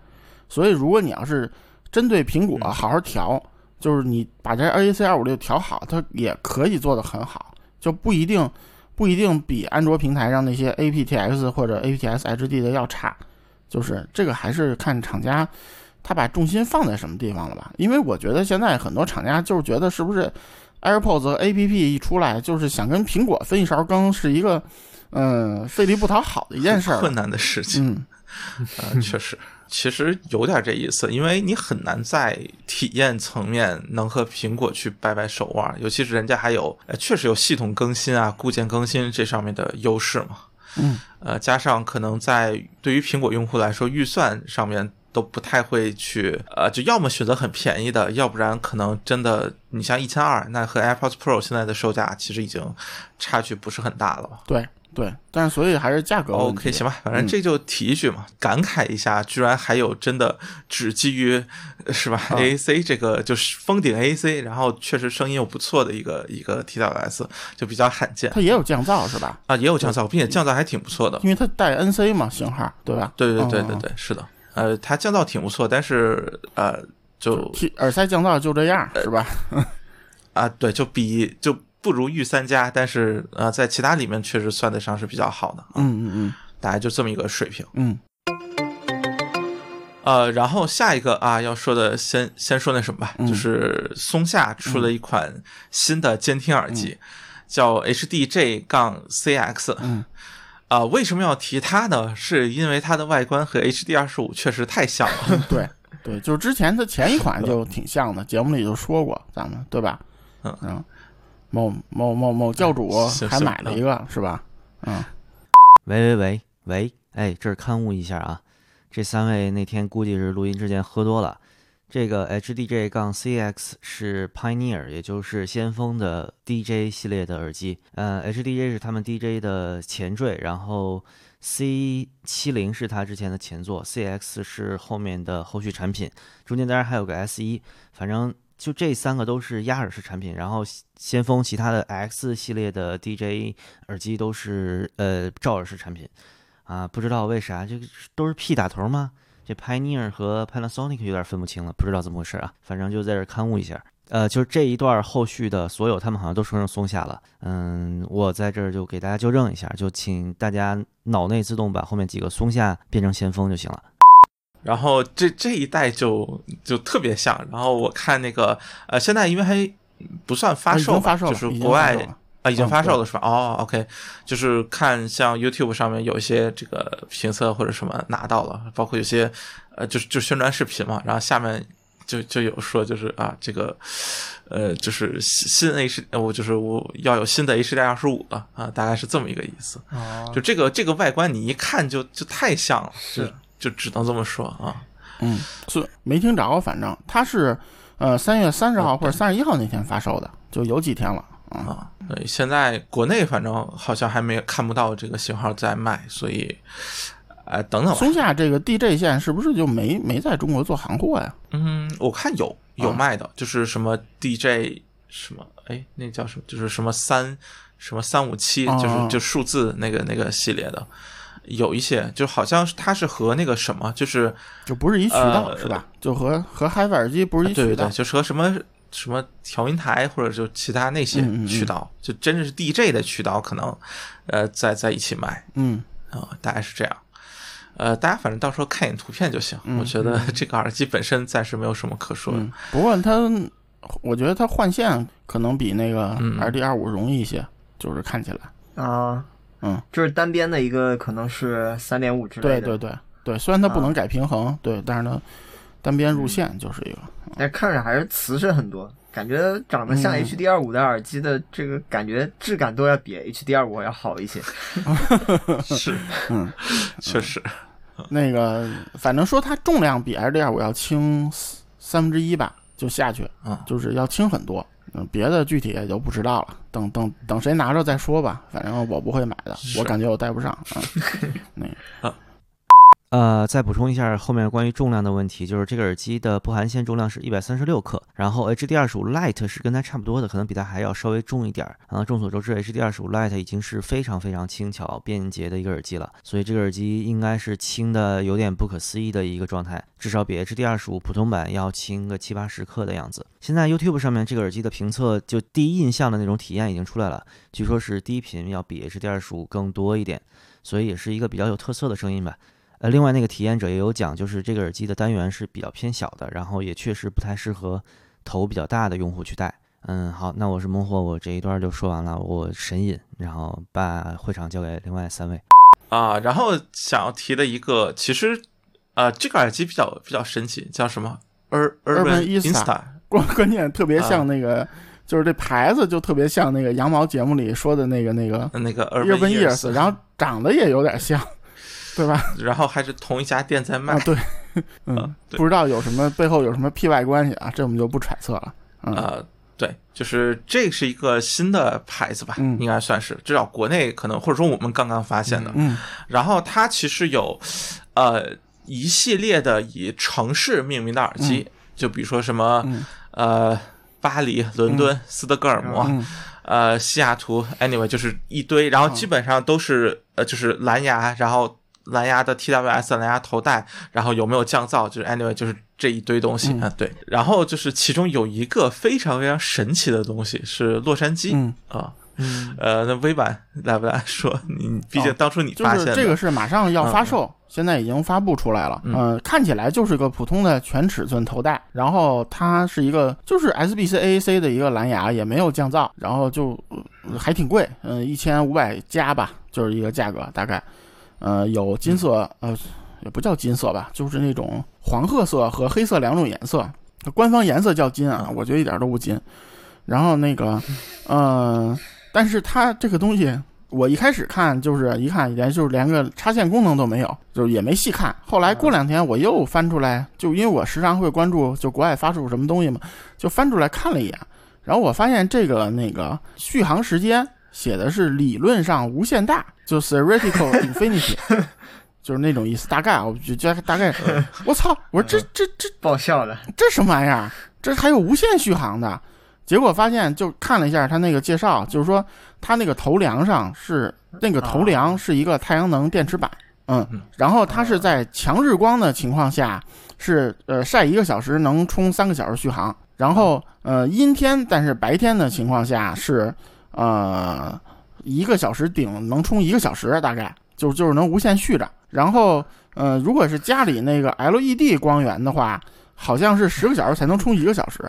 所以如果你要是针对苹果嗯好好调，就是你把这 AAC 二五六调好，它也可以做得很好，就不一定不一定比安卓平台上那些 aptX 或者 aptX HD 的要差。就是这个还是看厂家他把重心放在什么地方了吧？因为我觉得现在很多厂家就是觉得是不是 AirPods 和 APP 一出来，就是想跟苹果分一勺羹，是一个嗯、费力不讨好的一件事儿。困难的事情。嗯，呃，确实，其实有点这意思，因为你很难在体验层面能和苹果去掰掰手腕，尤其是人家还有，呃，确实有系统更新啊、固件更新这上面的优势嘛。嗯，呃，加上可能在对于苹果用户来说，预算上面都不太会去，呃，就要么选择很便宜的，要不然可能真的，你像一千二，那和 AirPods Pro 现在的售价其实已经差距不是很大了嘛。对对，但是所以还是价格 OK，行吧，反正这就提一句嘛，感慨一下，居然还有真的只基于是吧、啊 AAC 这个就是封顶 AAC，然后确实声音又不错的一个一个 TWS，就比较罕见它也有降噪是吧？啊，也有降噪，并且降噪还挺不错的。因为它带 NC 嘛型号，对吧？对对对对对，是的，呃，它降噪挺不错，但是呃，就耳塞降噪就这样呃是吧？啊，对，就比就不如御三家，但是呃，在其他里面确实算得上是比较好的，啊，嗯嗯嗯大概就这么一个水平。嗯呃，然后下一个啊，要说的先先说那什么吧，嗯就是松下出了一款新的监听耳机，叫 HDJ 杠 CX。嗯，啊、为什么要提它呢？是因为它的外观和 HD 二十五确实太像了。嗯，对对，就是之前的前一款就挺像的，节目里就说过，咱们对吧？嗯嗯，某某某某教主还买了一个是吧？嗯喂喂喂喂，哎，这儿刊物一下啊，这三位那天估计是录音之前喝多了。这个 HDJ 杠 CX 是 Pioneer，也就是先锋的 DJ 系列的耳机。呃，HDJ 是他们 DJ 的前缀，然后 C 七零是它之前的前作，CX 是后面的后续产品，中间当然还有个 S 一，反正就这三个都是压耳式产品。然后先锋其他的 X 系列的 DJ 耳机都是呃罩耳式产品啊，不知道为啥这个都是 P 打头吗？这 Pioneer 和 Panasonic 有点分不清了，不知道怎么回事啊。反正就在这儿刊物一下。呃，就是这一段后续的所有，他们好像都说成松下了。嗯，我在这儿就给大家纠正一下，就请大家脑内自动把后面几个松下变成先锋就行了。然后这这一代就就特别像。然后我看那个呃，现在因为还不算发售发售，就是国外啊，已经嗯发售了是吧？哦，OK，就是看像 YouTube 上面有一些这个评测或者什么拿到了，包括有些呃，就是就宣传视频嘛，然后下面就就有说就是啊，这个呃，就是新 H，呃我就是我要有新的 HDR 二十五了啊，大概是这么一个意思。哦就这个这个外观你一看就就太像了，是就就只能这么说啊。嗯，是没听着，反正它是呃三月三十号或者三十一号那天发售的，就有几天了啊。啊，对，现在国内反正好像还没看不到这个型号在卖，所以，呃，等等吧。松下这个 DJ 线是不是就没没在中国做行货呀？嗯，我看有有啊卖的，就是什么 DJ 什么，哎，那叫什么？就是什么三什么三五七，哦就是就数字那个那个系列的，有一些就好像它是和那个什么，就是就不是一渠道、呃是吧？就和和 HiFi 耳机不是一渠道。对对对，就是和什么什么调音台或者就其他那些嗯嗯嗯渠道，就真的是 DJ 的渠道，可能呃在在一起卖。嗯啊、大概是这样。呃，大家反正到时候看一眼图片就行。嗯我觉得这个耳机本身暂时没有什么可说的。嗯，不过它，我觉得它换线可能比那个嗯 RD 二五容易一些，就是看起来。啊，嗯，就是单边的一个可能是三点五之类的，对对对对，虽然它不能啊改平衡，对，但是它单边入线就是一个。但看着还是瓷实很多，感觉长得像嗯 HD 二五的耳机的这个感觉质感都要比 HD 二五要好一些。是，嗯，确实。那个反正说它重量比 HD 二五要轻三分之一吧，就下去，嗯就是要轻很多。嗯，别的具体也就不知道了，等等等谁拿着再说吧。反正我不会买的，我感觉我戴不上。嗯，那呃，再补充一下后面关于重量的问题，就是这个耳机的不含线重量是一百三十六克，然后 HD 二十五 Lite 是跟它差不多的，可能比它还要稍微重一点儿。啊，众所周知，HD 二十五 Lite 已经是非常非常轻巧、便捷的一个耳机了，所以这个耳机应该是轻的有点不可思议的一个状态，至少比 HD 二十五普通版要轻个七八十克的样子。现在 YouTube 上面这个耳机的评测，就第一印象的那种体验已经出来了，据说是低频要比 HD 二十五更多一点，所以也是一个比较有特色的声音吧。呃，另外那个体验者也有讲，就是这个耳机的单元是比较偏小的，然后也确实不太适合头比较大的用户去戴。嗯，好，那我是孟获，我这一段就说完了，我神隐，然后把会场交给另外三位。啊，然后想要提的一个，其实呃，这个耳机比较比较神奇，叫什么？Ur Urban Insta。关关键特别像那个，就是这牌子就特别像那个羊毛节目里说的那个那个那个 Urban Ears，然后长得也有点像。对吧？然后还是同一家店在卖。对，嗯，不知道有什么背后有什么 P 外关系啊？这我们就不揣测了。呃，对，就是这是一个新的牌子吧，应该算是至少国内可能或者说我们刚刚发现的。嗯，然后它其实有呃一系列的以城市命名的耳机，就比如说什么呃巴黎、伦敦、斯德哥尔摩。呃，西雅图，anyway 就是一堆，然后基本上都是呃，就是蓝牙，然后蓝牙的 TWS 蓝牙头戴，然后有没有降噪，就是 anyway 就是这一堆东西啊，对。然后就是其中有一个非常非常神奇的东西是洛杉矶啊，嗯呃，那微版来不来说？你毕竟当初你发现这个是马上要发售。现在已经发布出来了，嗯，看起来就是个普通的全尺寸头戴，然后它是一个就是 SBC AAC 的一个蓝牙，也没有降噪，然后就还挺贵，嗯，一千五百加吧，就是一个价格大概，呃，有金色，呃，也不叫金色吧，就是那种黄褐色和黑色两种颜色，官方颜色叫金啊，我觉得一点都不金，然后那个，呃，但是它这个东西。我一开始看就是一看连就是连个插线功能都没有，就是也没细看。后来过两天我又翻出来，就因为我时常会关注就国外发售什么东西嘛，就翻出来看了一眼。然后我发现这个那个续航时间写的是理论上无限大，就 theoretical infinity，就是那种意思。大概我就觉得大概，我操！我说这这这爆笑了，这什么玩意儿？这还有无限续航的？结果发现就看了一下他那个介绍，就是说。他那个头梁上是那个头梁是一个太阳能电池板，嗯，然后它是在强日光的情况下是呃晒一个小时能充三个小时续航，然后呃阴天但是白天的情况下是呃一个小时顶能充一个小时，大概就就是能无限续着，然后呃如果是家里那个 LED 光源的话，好像是十个小时才能充一个小时。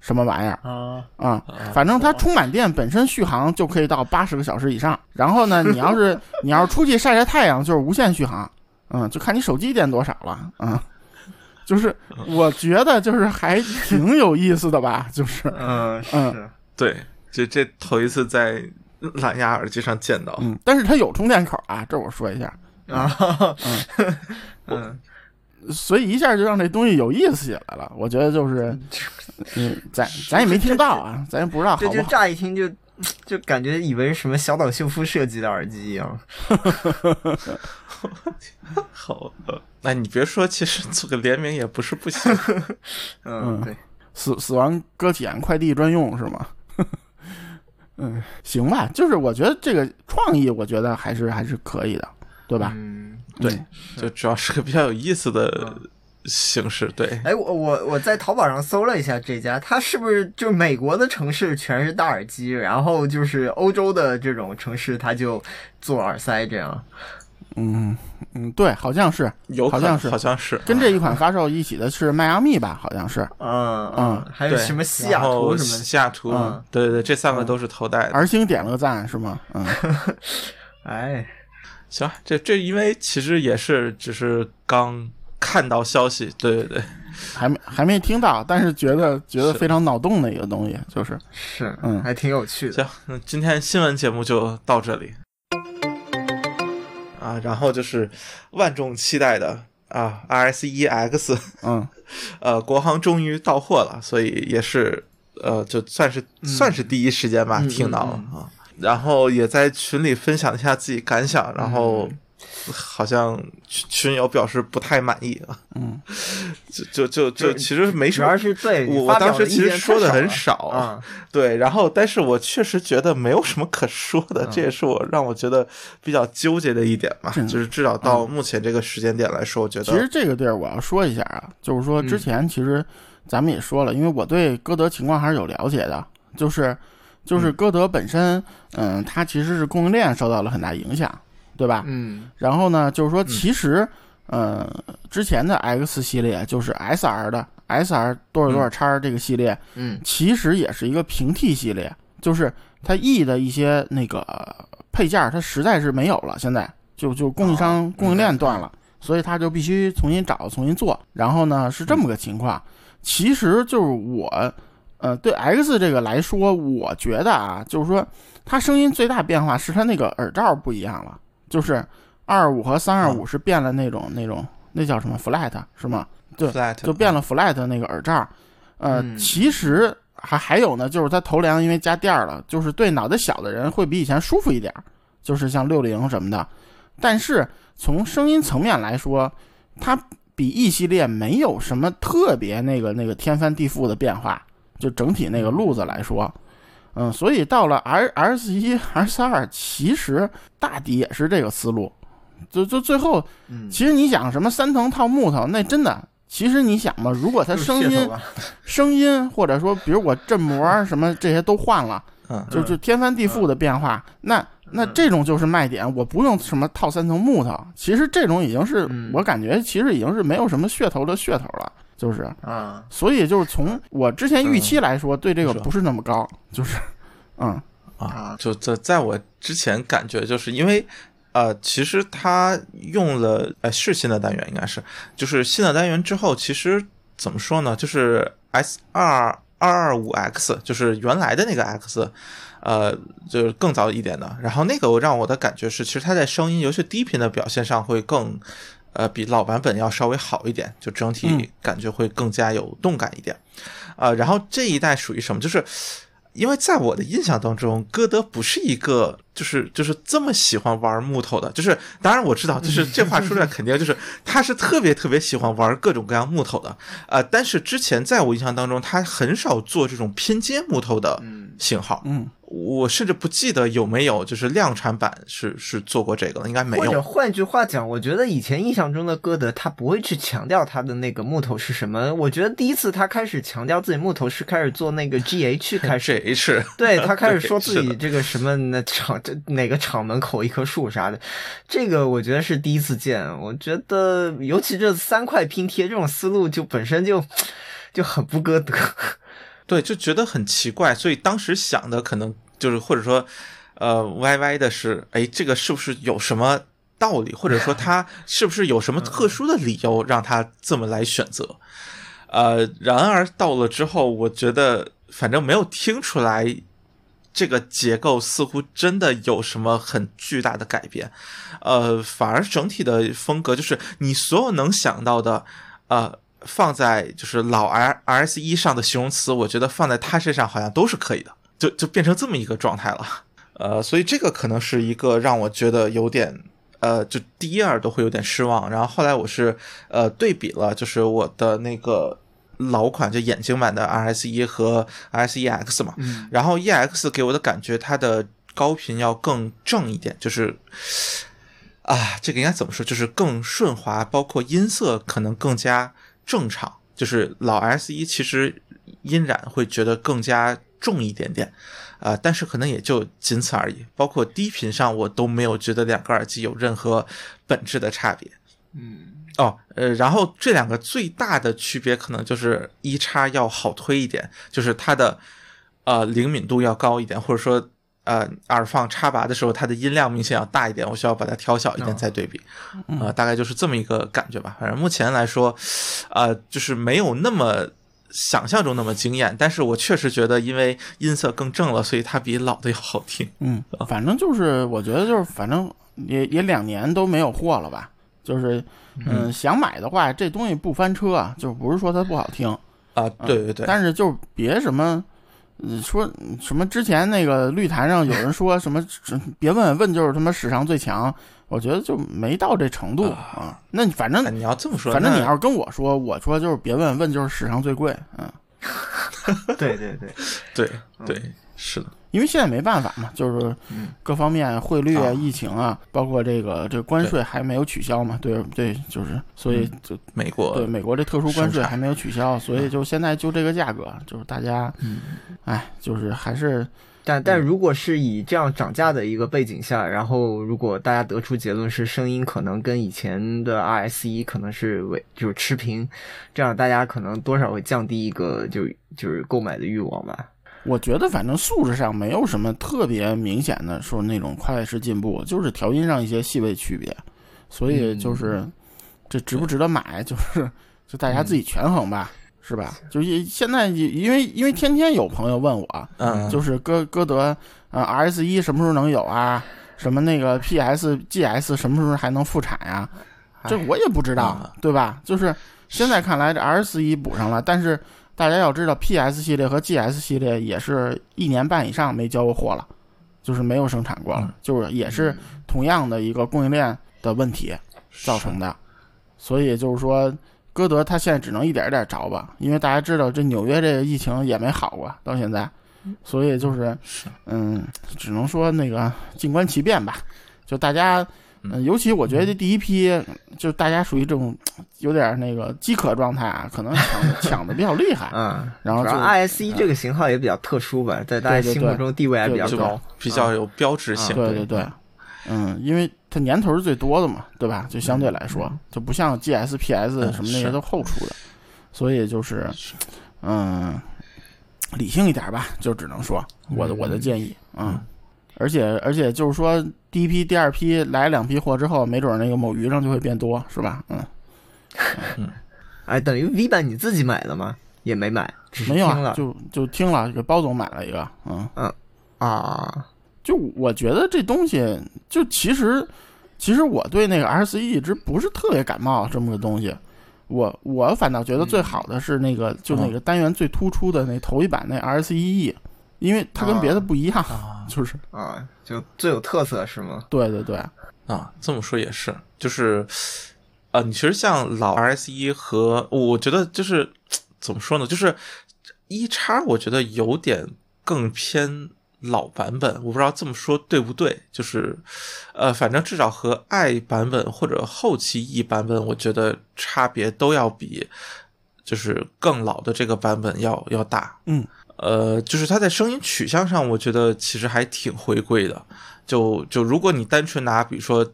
什么玩意儿啊啊！反正它充满电本身续航就可以到八十个小时以上。然后呢，你要是 你要是出去晒晒太阳，就是无限续航。嗯，就看你手机电多少了。嗯，就是我觉得就是还挺有意思的吧。就是嗯嗯，对，就这头一次在蓝牙耳机上见到。嗯，但是它有充电口啊，这我说一下啊。嗯嗯。所以一下就让这东西有意思起来了，我觉得就是，嗯，咱咱也没听到啊，咱也不知道。这就乍一听就就感觉以为是什么小岛秀夫设计的耳机一样。好，那你别说，其实做个联名也不是不行。嗯，对，死死亡搁浅快递专用是吗？嗯，行吧，就是我觉得这个创意，我觉得还是还是可以的，对吧？嗯。对，就主要是个比较有意思的形式。对，哎，我我我在淘宝上搜了一下这家，它是不是就美国的城市全是大耳机，然后就是欧洲的这种城市，它就做耳塞这样？嗯嗯，对，好像是，有好像是，好像是跟这一款发售一起的是迈阿密吧？好像是，嗯嗯，还有什么西雅图什么西雅图？对对对，这三个都是头戴。而星点了个赞是吗？嗯，哎。行，这这因为其实也是只是刚看到消息，对对对，还没还没听到，但是觉得觉得非常脑洞的一个东西，就是是嗯，还挺有趣的。行，那今天新闻节目就到这里啊，然后就是万众期待的啊，RS 一 X，嗯，呃，国行终于到货了，所以也是呃，就算是算是第一时间吧听到了啊。然后也在群里分享一下自己感想，然后好像群群友表示不太满意啊。嗯，就就就就就其实没什么主要。是对我当时其实说的很少啊，对，然后但是我确实觉得没有什么可说的，这也是我让我觉得比较纠结的一点吧。嗯就是至少到目前这个时间点来说，我觉得其实这个地儿我要说一下啊，就是说之嗯前其实咱们也说了，因为我对歌德情况还是有了解的，就是就是歌德本身，嗯，它其实是供应链受到了很大影响，对吧？嗯。然后呢，就是说其实，呃，之前的 X 系列就是 SR 的 SR 多少多少叉这个系列，嗯。其实也是一个平替系列，就是它 E 的一些那个配件儿，它实在是没有了，现在就就供应商、供应链断了，所以它就必须重新找、重新做。然后呢是这么个情况，其实就是我，呃，对 X 这个来说，我觉得啊，就是说它声音最大变化是它那个耳罩不一样了，就是二五和三二五是变了那种、那种那叫什么 flat 是吗？对 flat 就变了 flat 那个耳罩。呃，嗯其实还还有呢，就是它头梁因为加垫儿了，就是对脑袋小的人会比以前舒服一点儿，就是像六零什么的。但是从声音层面来说，它比 E 系列没有什么特别那个那个天翻地覆的变化，就整体那个路子来说。嗯，所以到了 R R 四一、R S 二，其实大抵也是这个思路。就就最后，嗯，其实你想什么三层套木头，那真的，其实你想嘛，如果它声音声音，或者说比如我振膜什么这些都换了，嗯就就天翻地覆的变化，那那这种就是卖点，我不用什么套三层木头，其实这种已经是嗯我感觉其实已经是没有什么噱头的噱头了，就是，啊，所以就是从我之前预期来说，对这个不是那么高，就是，嗯。啊，就在在我之前感觉就是因为。呃，其实它用了，呃，是新的单元，应该是，就是新的单元之后，其实怎么说呢，就是 S 二二二五 X，就是原来的那个 X，呃，就是更早一点的。然后那个让我的感觉是，其实它在声音，尤其低频的表现上会更，呃，比老版本要稍微好一点，就整嗯。体感觉会更加有动感一点。呃，然后这一代属于什么？就是因为在我的印象当中，歌德不是一个就是就是这么喜欢玩木头的，就是当然我知道，就是 这话说出来肯定就是他是特别特别喜欢玩各种各样木头的，呃，但是之前在我印象当中，他很少做这种拼接木头的型号，嗯，我甚至不记得有没有就是量产版是是做过这个了，应该没有或者有。换句话讲，我觉得以前印象中的歌德，他不会去强调他的那个木头是什么。我觉得第一次他开始强调自己木头是开始做那个 GH 开始，H 对他开始说自己这个什么那厂这哪个厂门口一棵树啥的，这个我觉得是第一次见。我觉得尤其这三块拼贴这种思路就本身就就很不歌德。对，就觉得很奇怪，所以当时想的可能就是或者说，呃，歪歪的是，哎，这个是不是有什么道理，或者说 他是不是有什么特殊的理由让他这么来选择？呃，然而到了之后，我觉得反正没有听出来。这个结构似乎真的有什么很巨大的改变，呃，反而整体的风格就是你所有能想到的，呃，放在就是老 R R S 一上的形容词，我觉得放在他身上好像都是可以的，就就变成这么一个状态了。呃，所以这个可能是一个让我觉得有点，呃，就第一耳都会有点失望。然后后来我是呃对比了，就是我的那个老款就眼睛版的 R S 一和 R S 一 X 嘛，嗯然后 E X 给我的感觉它的高频要更正一点，就是。啊，这个应该怎么说？就是更顺滑，包括音色可能更加正常。就是老 S 一其实音染会觉得更加重一点点，啊、但是可能也就仅此而已。包括低频上，我都没有觉得两个耳机有任何本质的差别。嗯哦，呃，然后这两个最大的区别可能就是一叉要好推一点，就是它的呃灵敏度要高一点，或者说呃耳放插拔的时候它的音量明显要大一点，我需要把它调小一点哦再对比，呃，大概就是这么一个感觉吧。反正目前来说，呃，就是没有那么。想象中那么惊艳，但是我确实觉得，因为音色更正了，所以它比老的要好听。嗯，反正就是我觉得就是反正也也两年都没有货了吧，就是嗯想买的话，这东西不翻车啊，就不是说它不好听，啊，对对对，但是就别什么呃说什么之前那个绿坛上有人说什么，别问问就是他妈史上最强，我觉得就没到这程度啊。那你反正哎你要这么说，反正你要是跟我说，我说就是别问问就是史上最贵，嗯，对 对对，对对是的，因为现在没办法嘛，就是嗯。各方面汇率啊、啊。疫情啊，包括这个这个关税还没有取消嘛，对对，就是所以就美国对美国这特殊关税还没有取消，所以就现在就这个价格，就是大家，嗯。哎，就是还是但但如果是以这样涨价的一个背景下，然后如果大家得出结论是声音可能跟以前的 RS 可能是为就是持平，这样大家可能多少会降低一个就就是购买的欲望吧。我觉得反正素质上没有什么特别明显的说那种快式进步，就是调音上一些细微区别，所以就是、这值不值得买，就是 就大家自己权衡吧，是吧？就是现在因为因为天天有朋友问我，嗯，就是歌歌德呃 RS 一什么时候能有啊？什么那个 PS GS 什么时候还能复产呀、这我也不知道嗯，对吧？就是现在看来这 RS 一补上了，但是大家要知道 PS 系列和 GS 系列也是一年半以上没交过货了，就是没有生产过了嗯，就是也是同样的一个供应链的问题造成的，所以就是说。歌德他现在只能一点一点着吧，因为大家知道这纽约这个疫情也没好过，到现在，所以就是是。嗯，只能说那个静观其变吧。就大家，嗯，嗯尤其我觉得这第一批，就大家属于这种有点那个饥渴状态啊，可能抢 抢的比较厉害，嗯，然后就 RS 这个型号也比较特殊吧，在大家心目中地位还比较高。比较有标志性，对对对，嗯，因为它年头是最多的嘛，对吧？就相对来说，就不像 GS、PS 嗯什么那些都后出的，所以就是是。嗯，理性一点吧，就只能说我的我的建议，嗯，而且而且就是说，第一批、第二批来两批货之后，没准那个某鱼上就会变多，是吧？嗯，哎，等于 V 版你自己买的吗？也没买，只是没有啊，听了就就听了，给包总买了一个，嗯嗯，啊。就我觉得这东西，就其实其实我对那个 RC 一直不是特别感冒这么个东西。我我反倒觉得最好的是那个，就那个单元最突出的那头一版那 RC 一 E，因为它跟别的不一样，啊。就是。啊，就最有特色是吗？对对对，啊，这么说也是，就是，呃，你其实像老 RS 一和我觉得就是怎么说呢，就是一叉，我觉得有点更偏老版本，我不知道这么说对不对，就是，呃，反正至少和 i 版本或者后期 E 版本，我觉得差别都要比就是更老的这个版本要要大，嗯。呃，就是它在声音取向上，我觉得其实还挺回归的。就就如果你单纯拿，比如说，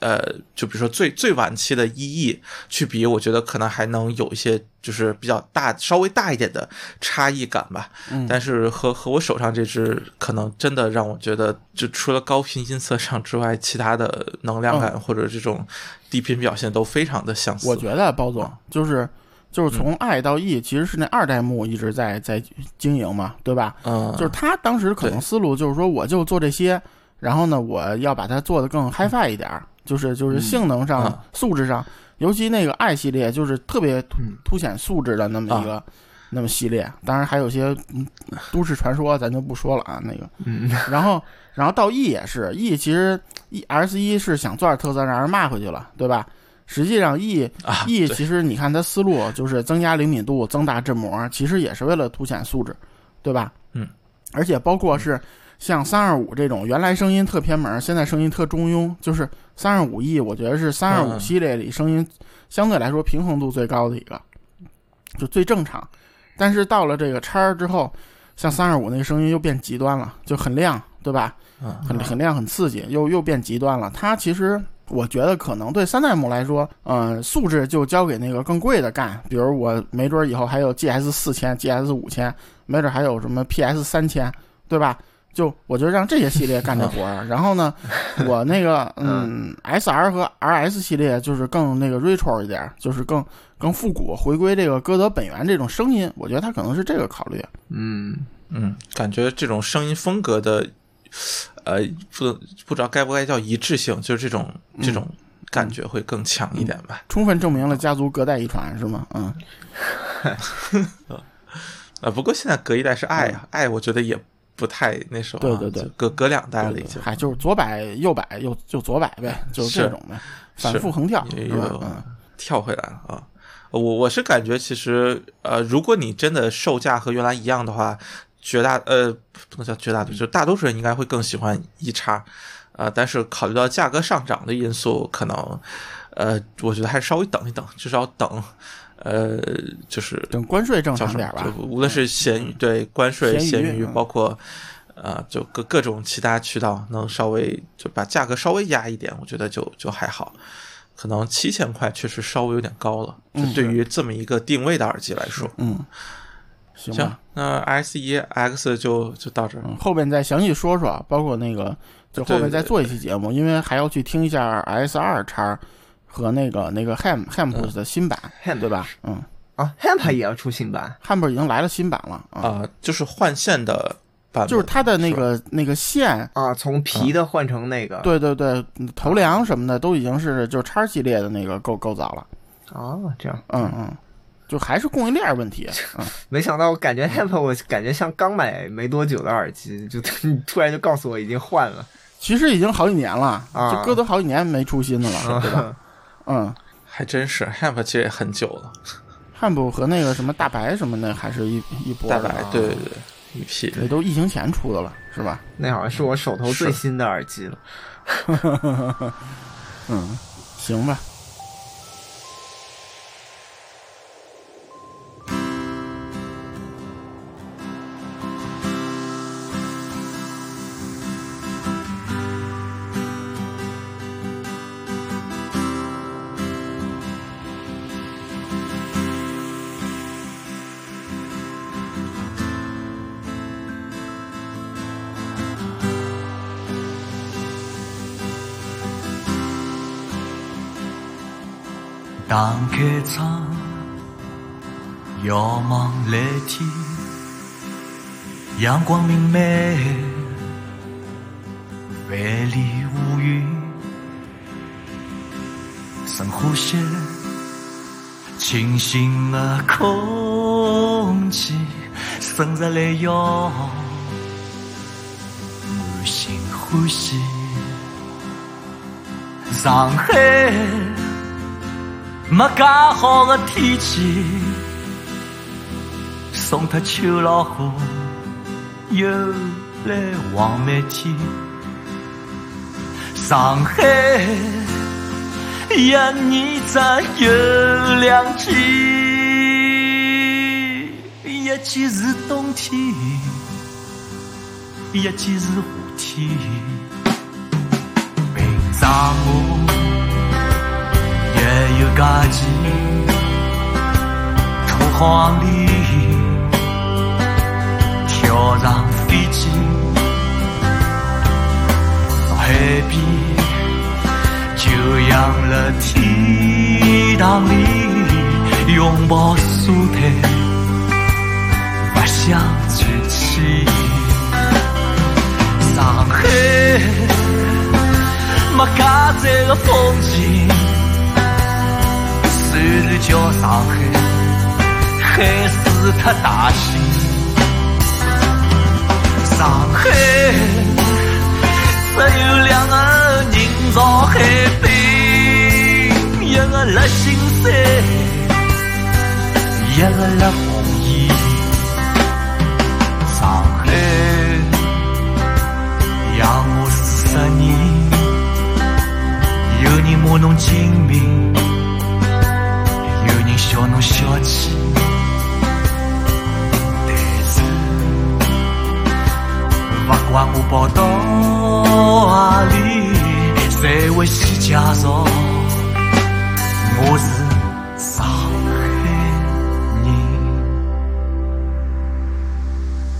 呃，就比如说最最晚期的一 E 去比，我觉得可能还能有一些就是比较大、稍微大一点的差异感吧。嗯但是和和我手上这只，可能真的让我觉得，就除了高频音色上之外，其他的能量感或者这种低频表现都非常的相似。我觉得包总就是就是从 I 到 E，其实是那二代目一直在在经营嘛，对吧？嗯，就是他当时可能思路就是说，我就做这些，然后呢，我要把它做得更 HiFi 一点儿，就是就是性能上、嗯素质上，尤其那个 i 系列就是特别凸显素质的那么一个、那么系列。当然还有些嗯都市传说，咱就不说了啊。那个，嗯，然后然后到 E 也是 E，其实 E S 一是想做点特色，让人骂回去了，对吧？实际上 E 啊 E 其实你看它思路就是增加灵敏度、增大振膜，其实也是为了凸显素质，对吧？嗯，而且包括是像三二五这种原来声音特偏门，现在声音特中庸，就是三二五 E，我觉得是三二五嗯系列里声音相对来说平衡度最高的一个，就最正常。但是到了这个叉儿之后，像三二五那个声音又变极端了，就很亮，对吧？嗯很很亮很刺激，又又变极端了。它其实我觉得可能对三代目来说，嗯、素质就交给那个更贵的干，比如我没准以后还有 GS 四千、GS 五千，没准还有什么 PS 三千，对吧？就我就让这些系列干这活儿，然后呢，我那个 嗯 SR 和 RS 系列就是更那个 retro 一点，就是更更复古，回归这个歌德本源这种声音，我觉得他可能是这个考虑。嗯，嗯，感觉这种声音风格的，呃，不不知道该不该叫一致性，就是这种这种感觉会更强一点吧。充分证明了家族隔代遗传是吗？嗯，啊，不过现在隔一代是爱啊，爱我觉得也不太那什么，对对对隔隔两代了已经。哎，就是左摆右摆又就左摆呗，就是这种呗，反复横跳，嗯跳回来了啊。我我是感觉其实呃，如果你真的售价和原来一样的话，绝大呃不能叫绝大多数，就大多数人应该会更喜欢一叉，呃，但是考虑到价格上涨的因素，可能呃，我觉得还是稍微等一等，至少等呃，就是等关税正？常点吧就。无论是闲鱼对关税、闲闲鱼，包括呃，就各各种其他渠道能稍微就把价格稍微压一点，我觉得就就还好。可能七千块确实稍微有点高了，就对于这么一个定位的耳机来说。嗯，行行吧，，那 S 一 X 就就到这儿。嗯，后边再详细说说，包括那个，就后面再做一期节目，因为还要去听一下 S 二叉和那个那个 Ham Ham 的新版，Ham 对吧？嗯。啊，Hamp 也要出新版，，Ham 已经来了新版了啊，啊、就是换线的版本，就是它的那个那个线，啊，从皮的换成那个，对对对，头梁什么的都已经是就是叉系列的那个构构造了，哦，这样，嗯嗯，就还是供应链问题，嗯，没想到，我感觉 Hamp 我感觉像刚买没多久的耳机，就 突然就告诉我已经换了，其实已经好几年了，啊就歌都好几年没出新的了，对吧？啊，嗯。还真是 Hamp 其实也很久了，汉堡和那个什么大白什么的，还是一一波大，白对对对，一批这都疫情前出的了，是吧？那好像是我手头最新的耳机了。嗯，行吧。遥望蓝天，阳光明媚，万里无云，深呼吸清新的空气，生日来腰满心欢喜，上海。没介好的天气，送他秋老虎，又来望梅天。上海一年只有两季，一季是冬天，一季是夏天。平常我。也有假期，土荒里海边就养了天堂里，拥抱沙滩，不想喘气。上海没介赞的风景。虽然叫上海，海水太大气。上海只有两个人在海边，一个辣新山，一个辣奉贤。上海养我四十年，有人骂侬精明。有人笑侬小气，不管我跑到哪里，侪会先介绍我是上海人。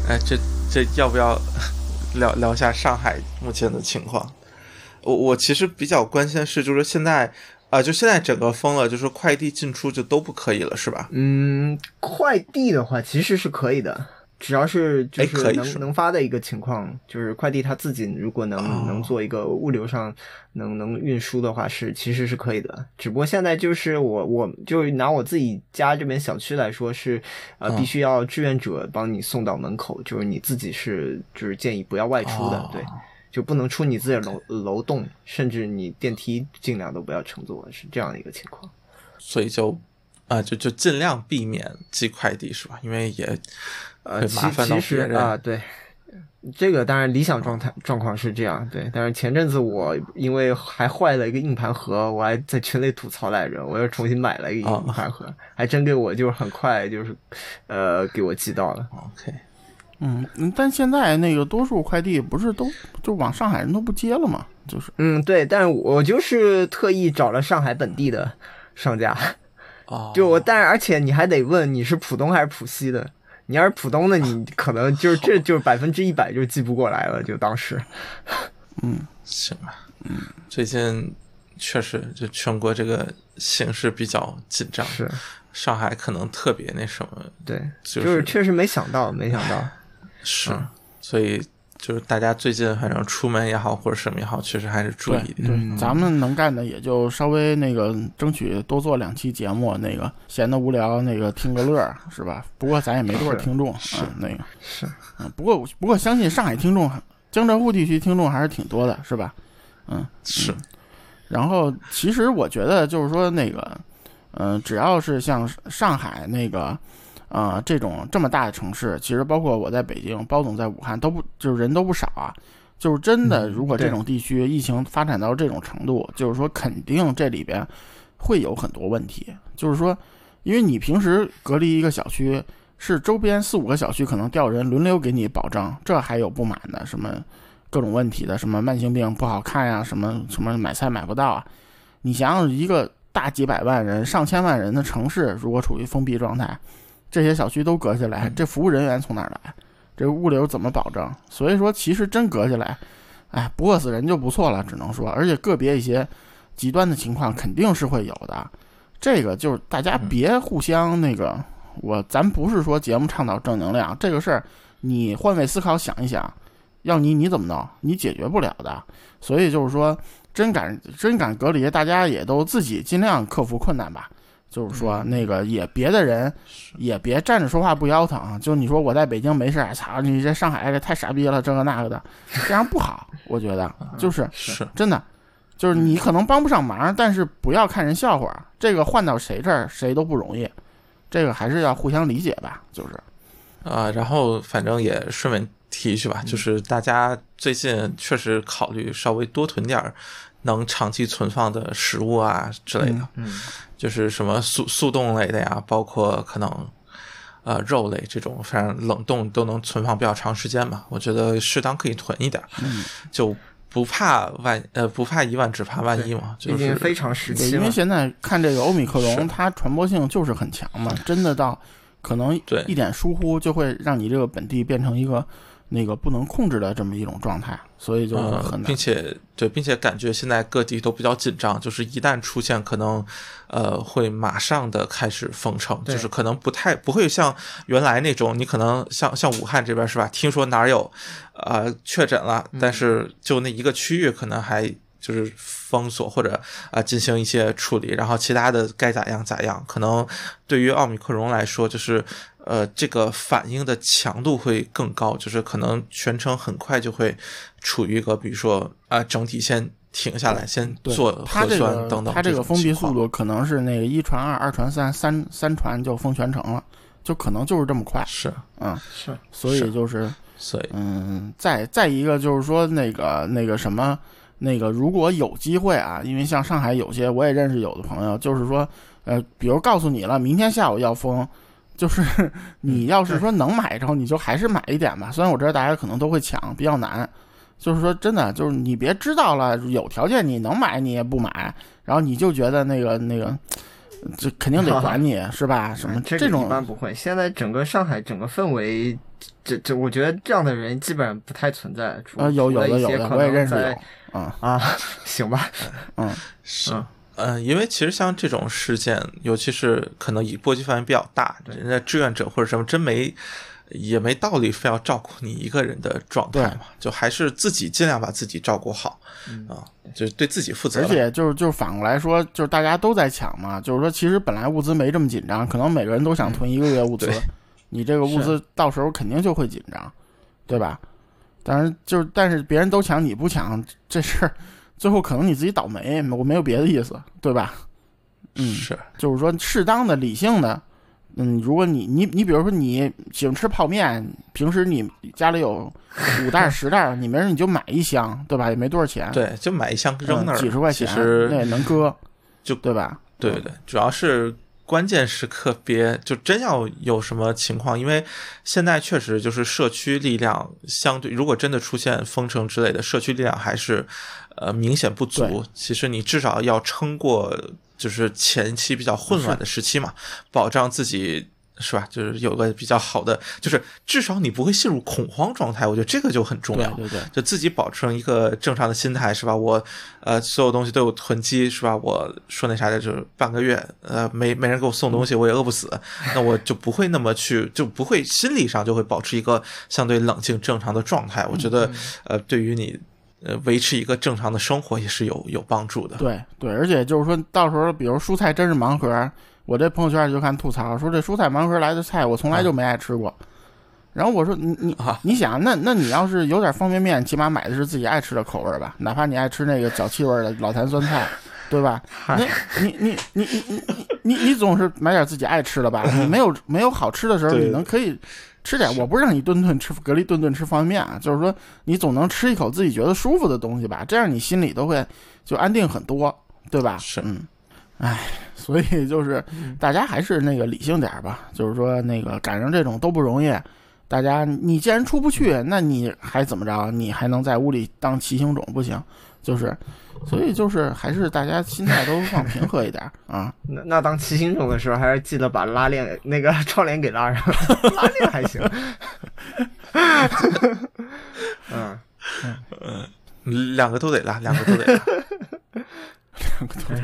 哎，这这要不要 聊聊一下上海目前的情况？我我其实比较关心的是，就是现在啊、就现在整个封了，就是快递进出就都不可以了，是吧？嗯，快递的话其实是可以的，只要是就哎是能能发的一个情况，就是快递它自己如果能、哦能做一个物流上能能运输的话，是其实是可以的。只不过现在就是我我就拿我自己家这边小区来说是，呃，嗯必须要志愿者帮你送到门口，就是你自己是就是建议不要外出的，哦对。就不能出你自己的楼楼栋，甚至你电梯尽量都不要乘坐，是这样的一个情况。所以就啊、就就尽量避免寄快递是吧？因为也呃，麻烦到其实别人啊，对，这个当然理想状态状况是这样，对。但是前阵子我因为还坏了一个硬盘盒，我还在群里吐槽来着，我又重新买了一个哦硬盘盒，还真给我就是很快就是呃给我寄到了。OK。嗯，嗯但现在那个多数快递不是都就往上海人都不接了吗？就是嗯，对，但是我就是特意找了上海本地的商家，哦，就我，但是而且你还得问你是浦东还是浦西的。你要是浦东的，你可能就是这就是百分之一百就记不过来了，就当时。嗯行吧，嗯，最近确实就全国这个形势比较紧张，是，上海可能特别那什么，对，就就是确实没想到，没想到。是，嗯所以就是大家最近反正出门也好或者什么也好，确实还是注意一点。对，咱们能干的也就稍微那个争取多做两期节目，那个闲的无聊那个听个乐儿是吧？不过咱也没多少听众，是嗯，那个是，嗯，不过不过相信上海听众、江浙沪地区听众还是挺多的，是吧？嗯，是，然后其实我觉得就是说那个，嗯、只要是像上海那个，呃，这种这么大的城市，其实包括我在北京，包总在武汉，都不就是人都不少啊。就是真的，嗯如果这种地区疫情发展到这种程度，就是说肯定这里边会有很多问题。就是说，因为你平时隔离一个小区，是周边四五个小区可能调人轮流给你保障，这还有不满的什么各种问题的，什么慢性病不好看呀、什么什么买菜买不到啊。你想想，一个大几百万人、上千万人的城市，如果处于封闭状态，这些小区都隔下来，这服务人员从哪儿来？这物流怎么保证？所以说，其实真隔下来，哎，不饿死人就不错了，只能说。而且个别一些极端的情况肯定是会有的，这个就是大家别互相那个，我咱不是说节目倡导正能量，这个事儿你换位思考想一想，要你你怎么弄？你解决不了的。所以就是说，真敢真敢隔离，大家也都自己尽量克服困难吧。就是说，那个也别的人也别站着说话不腰疼啊。就你说我在北京没事儿，操你这上海这太傻逼了，这个那个的，这样不好。我觉得 就是是，真的，就是你可能帮不上忙，但是不要看人笑话。这个换到谁这儿谁都不容易，这个还是要互相理解吧。就是，啊、然后反正也顺便提一句吧，就是大家最近确实考虑稍微多囤点儿能长期存放的食物啊之类的，嗯，就是什么速速冻类的呀，包括可能呃肉类这种，反正冷冻都能存放比较长时间嘛。我觉得适当可以囤一点就不怕万呃不怕一万，只怕万一嘛。就是非常时对，期因为。现在看这个欧米克是戎，它传播性就是很强嘛，真的到可能对一点疏忽就会让你这个本地变成一个那个不能控制的这么一种状态，所以就很，难并。且对，并且感觉现在各地都比较紧张，就是一旦出现可能，呃，会马上的开始封城，就是可能不太不会像原来那种，你可能像像武汉这边是吧？听说哪儿有呃确诊了，嗯但是就那一个区域可能还。就是封锁或者啊、进行一些处理，然后其他的该咋样咋样。可能对于奥密克戎来说，就是呃这个反应的强度会更高，就是可能全程很快就会处于一个比如说啊、整体先停下来，先做核酸等等。它这个封闭速度可能是那个一传二，二传三，三三传就封全程了，就可能就是这么快。是，嗯，是，所以就是所以嗯，再再一个就是说那个那个什么，那个如果有机会啊，因为像上海有些我也认识有的朋友，就是说，呃，比如告诉你了，明天下午要封，就是 你要是说能买着，你就还是买一点吧。虽然我知道大家可能都会抢，比较难。就是说，真的，就是你别知道了，有条件你能买，你也不买，然后你就觉得那个那个，这肯定得 管你是吧？什么嗯这种一种般不会。现在整个上海整个氛围，这这，我觉得这样的人基本上不太存在。除呃有有的除了一些可有的我也能在认识有啊啊，行吧，嗯 是嗯。嗯，因为其实像这种事件，尤其是可能以波及范围比较大，人家志愿者或者什么真没也没道理非要照顾你一个人的状态嘛，就还是自己尽量把自己照顾好啊，就是对自己负责而。且就是就是反过来说，就是大家都在抢嘛，就是说其实本来物资没这么紧张，可能每个人都想囤一个月物资对，你这个物资到时候肯定就会紧张，对吧？当然就是但是别人都抢你不抢，这事儿最后可能你自己倒霉，我没有别的意思，对吧？嗯，是，就是说适当的、理性的，嗯，如果你你你比如说你喜欢吃泡面，平时你家里有五袋儿 十袋儿，你没事你就买一箱，对吧？也没多少钱，对，就买一箱扔那儿，嗯几十块钱，那也能搁，就对吧？对对对，主要是关键时刻别就真要有什么情况，因为现在确实就是社区力量相对，如果真的出现封城之类的，社区力量还是呃明显不足。其实你至少要撑过就是前期比较混乱的时期嘛，保障自己。是吧？就是有个比较好的，就是至少你不会陷入恐慌状态。我觉得这个就很重要。对对对，就自己保持一个正常的心态，是吧？我呃，所有东西都有囤积，是吧？我说那啥的，就是半个月，呃，没没人给我送东西，我也饿不死，那我就不会那么去，就不会心理上就会保持一个相对冷静正常的状态。我觉得，呃，对于你呃维持一个正常的生活也是有有帮助的。对对，而且就是说到时候，比如蔬菜真是盲盒，我这朋友圈就看吐槽，说这蔬菜盲盒来的菜我从来就没爱吃过。然后我说你你你想，那那你要是有点方便面，起码买的是自己爱吃的口味吧？哪怕你爱吃那个脚气味的老坛酸菜，对吧？你你你你你你你总是买点自己爱吃的吧？你 没有没有好吃的时候，你能可以吃点。我不是让你顿顿吃，隔离顿顿吃方便面，就是说你总能吃一口自己觉得舒服的东西吧？这样你心里都会就安定很多，对吧？嗯。哎，所以就是大家还是那个理性点儿吧，就是说那个赶上这种都不容易。大家，你既然出不去，那你还怎么着？你还能在屋里当骑行种不行？就是，所以就是还是大家心态都放平和一点儿啊。那那当骑行种的时候，还是记得把拉链那个 窗帘给拉上，拉链还行。嗯嗯，两个都得拉，两个都得拉。就是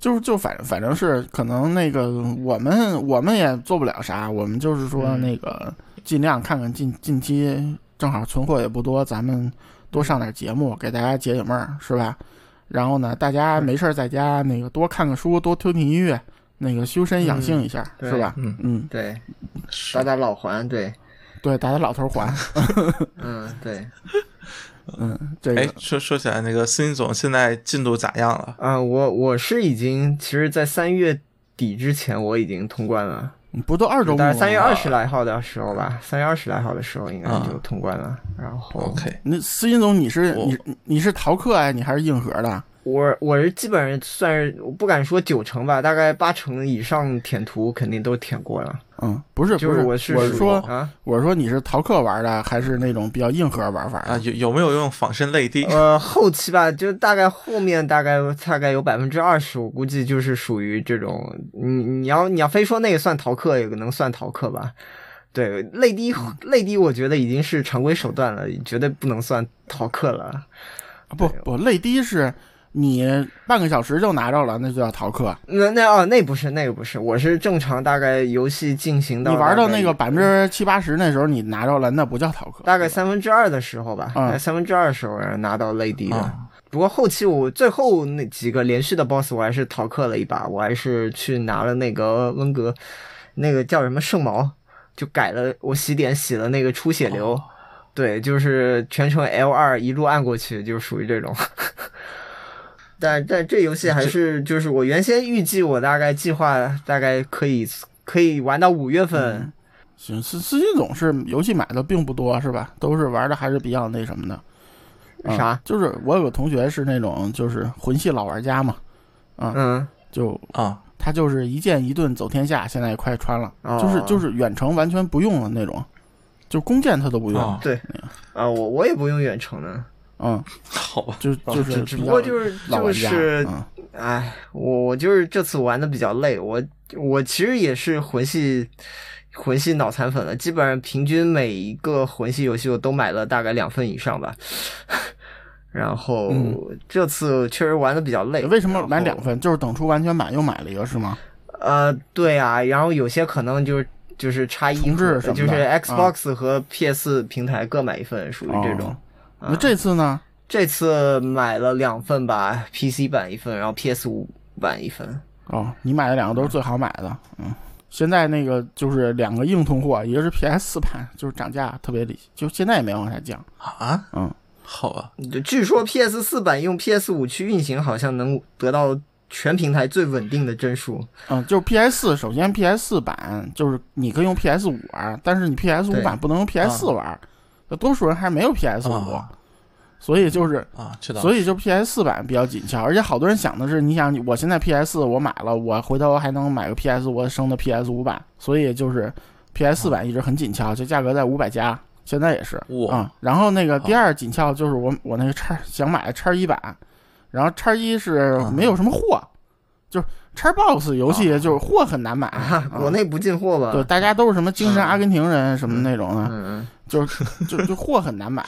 就是就反反正是可能那个我们我们也做不了啥，我们就是说嗯那个尽量看看近近期正好存货也不多，咱们多上点节目给大家解解闷儿，是吧？然后呢，大家没事儿在家那个多看看书，多听听音乐，那个修身养性一下，对是吧？嗯嗯，对，是打打老环，对，对，打打老头环，嗯，对，嗯，对哎个，说说起来，那个司令总现在进度咋样了？啊、我我是已经，其实，在三月底之前我已经通关了，不都二周目吗？大概三月二十来号的时候吧，三月二十来号的时候应该啊就通关了。然后 OK，那司音总，你是你你是逃课啊？你还是硬核的？我我是基本上算是，我不敢说九成吧，大概八成以上舔图肯定都舔过了。嗯，不是，就是不我是我是说，啊，我是说你是逃课玩的，还是那种比较硬核玩法啊，有有没有用仿生泪滴？呃，后期吧，就大概后面大概大概有百分之二十，我估计就是属于这种，你你要你要非说那个算逃课，也能算逃课吧。对，泪滴泪滴，我觉得已经是常规手段了，绝对不能算逃课了。啊不不，泪滴是你半个小时就拿着了，那就叫逃课。那那哦，那不是那个不是，我是正常大概游戏进行到你玩到那个百分之七八十那时候，你拿着了，那不叫逃课。大概三分之二的时候吧，三分之二的时候拿到泪滴的。啊不过后期我最后那几个连续的 BOSS 我还是逃课了一把，我还是去拿了那个温格，那个叫什么圣矛，就改了我洗点洗了那个出血流，对，就是全程 L 二一路按过去，就属于这种。但但这游戏还是就是我原先预计我大概计划大概可以可以玩到五月份，行，司司机总是游戏买的并不多，是吧？都是玩的还是比较那什么的。嗯啥？就是我有个同学是那种就是魂系老玩家嘛，嗯，就啊，他就是一剑一顿走天下，现在也快穿了，哦就是就是远程完全不用的那种，就弓箭他都不用。哦对啊，我我也不用远程的。嗯，好吧，就就是只只不过就是就是，嗯哎，我我就是这次玩的比较累，我我其实也是魂系魂系脑残粉了，基本上平均每一个魂系游戏我都买了大概两份以上吧。然后、嗯这次确实玩的比较累，为什么买两份？就是等出完全版又买了一个是吗？呃，对啊，然后有些可能就是就是差一就是啊 Xbox 和 PS 平台各买一份，属于这种。哦那这次呢？这次买了两份吧，PC 版一份，然后 PS 五版一份。哦，你买的两个都是最好买的，嗯。现在那个就是两个硬通货，一个是 PS 四版，就是涨价特别离，就现在也没往下降。啊，嗯，好吧，据说 PS 四版用 PS 五去运行，好像能得到全平台最稳定的帧数。嗯，就是 PS 四，首先 PS 四版就是你可以用 PS 五玩，但是你 PS 五版不能用 PS 四玩，那多数人还是没有 PS 五、啊。所以就是啊，知道。所以就 PS 四版比较紧俏，而且好多人想的是，你想我现在 PS 四我买了，我回头还能买个 PS 我升的 PS 五版，所以就是 PS 四版一直很紧俏，就价格在五百加，现在也是哇。啊、然后那个第二紧俏就是我我那个叉想买的叉一版，然后叉一是没有什么货，就是叉 box 游戏就是货很难买，啊，啊。国内不进货吧？对，大家都是什么精神嗯。阿根廷人什么那种的，嗯，就是就就货很难买，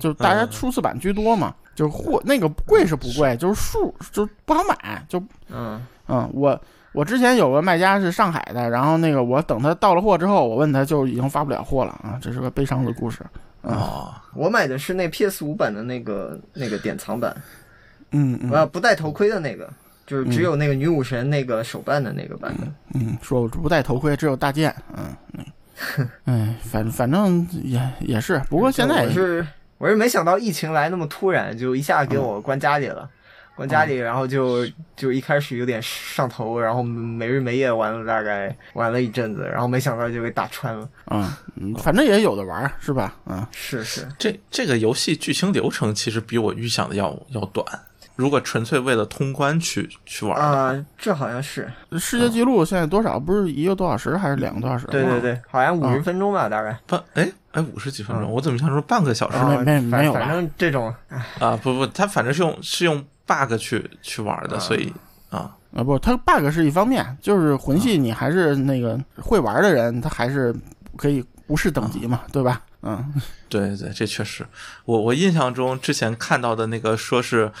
就大家数字版居多嘛，就是货那个贵是不贵，就是数就不好买，就嗯。嗯，我我之前有个卖家是上海的，然后那个我等他到了货之后，我问他就已经发不了货了啊，这是个悲伤的故事。哦，我买的是那 PS 五版的那个那个典藏版，嗯嗯。呃，不戴头盔的那个，就是只有那个女武神那个手办的那个版本。嗯，说我不戴头盔，只有大剑，嗯嗯，哎，反反正也也是，不过现在也是我是没想到疫情来那么突然，就一下给我关家里了。关家里，然后就就一开始有点上头，然后没日没夜玩了大概玩了一阵子，然后没想到就给打穿了。嗯嗯，反正也有的玩是吧？嗯是是，这这个游戏剧情流程其实比我预想的要要短。如果纯粹为了通关去去玩啊、这好像是，世界纪录现在多少？不是一个多小时还是两个多小时？对对对，好像五十啊分钟吧，大概。半哎哎五十几分钟，嗯我怎么想说半个小时？没啊没没有吧？反反正这种，哎啊？不不，他反正是用是用 bug 去去玩的，啊。所以啊。啊不，它 bug 是一方面，就是魂系你还是那个会玩的人，他还是可以无视等级嘛，对吧？嗯，对对，这确实，我我印象中之前看到的那个说是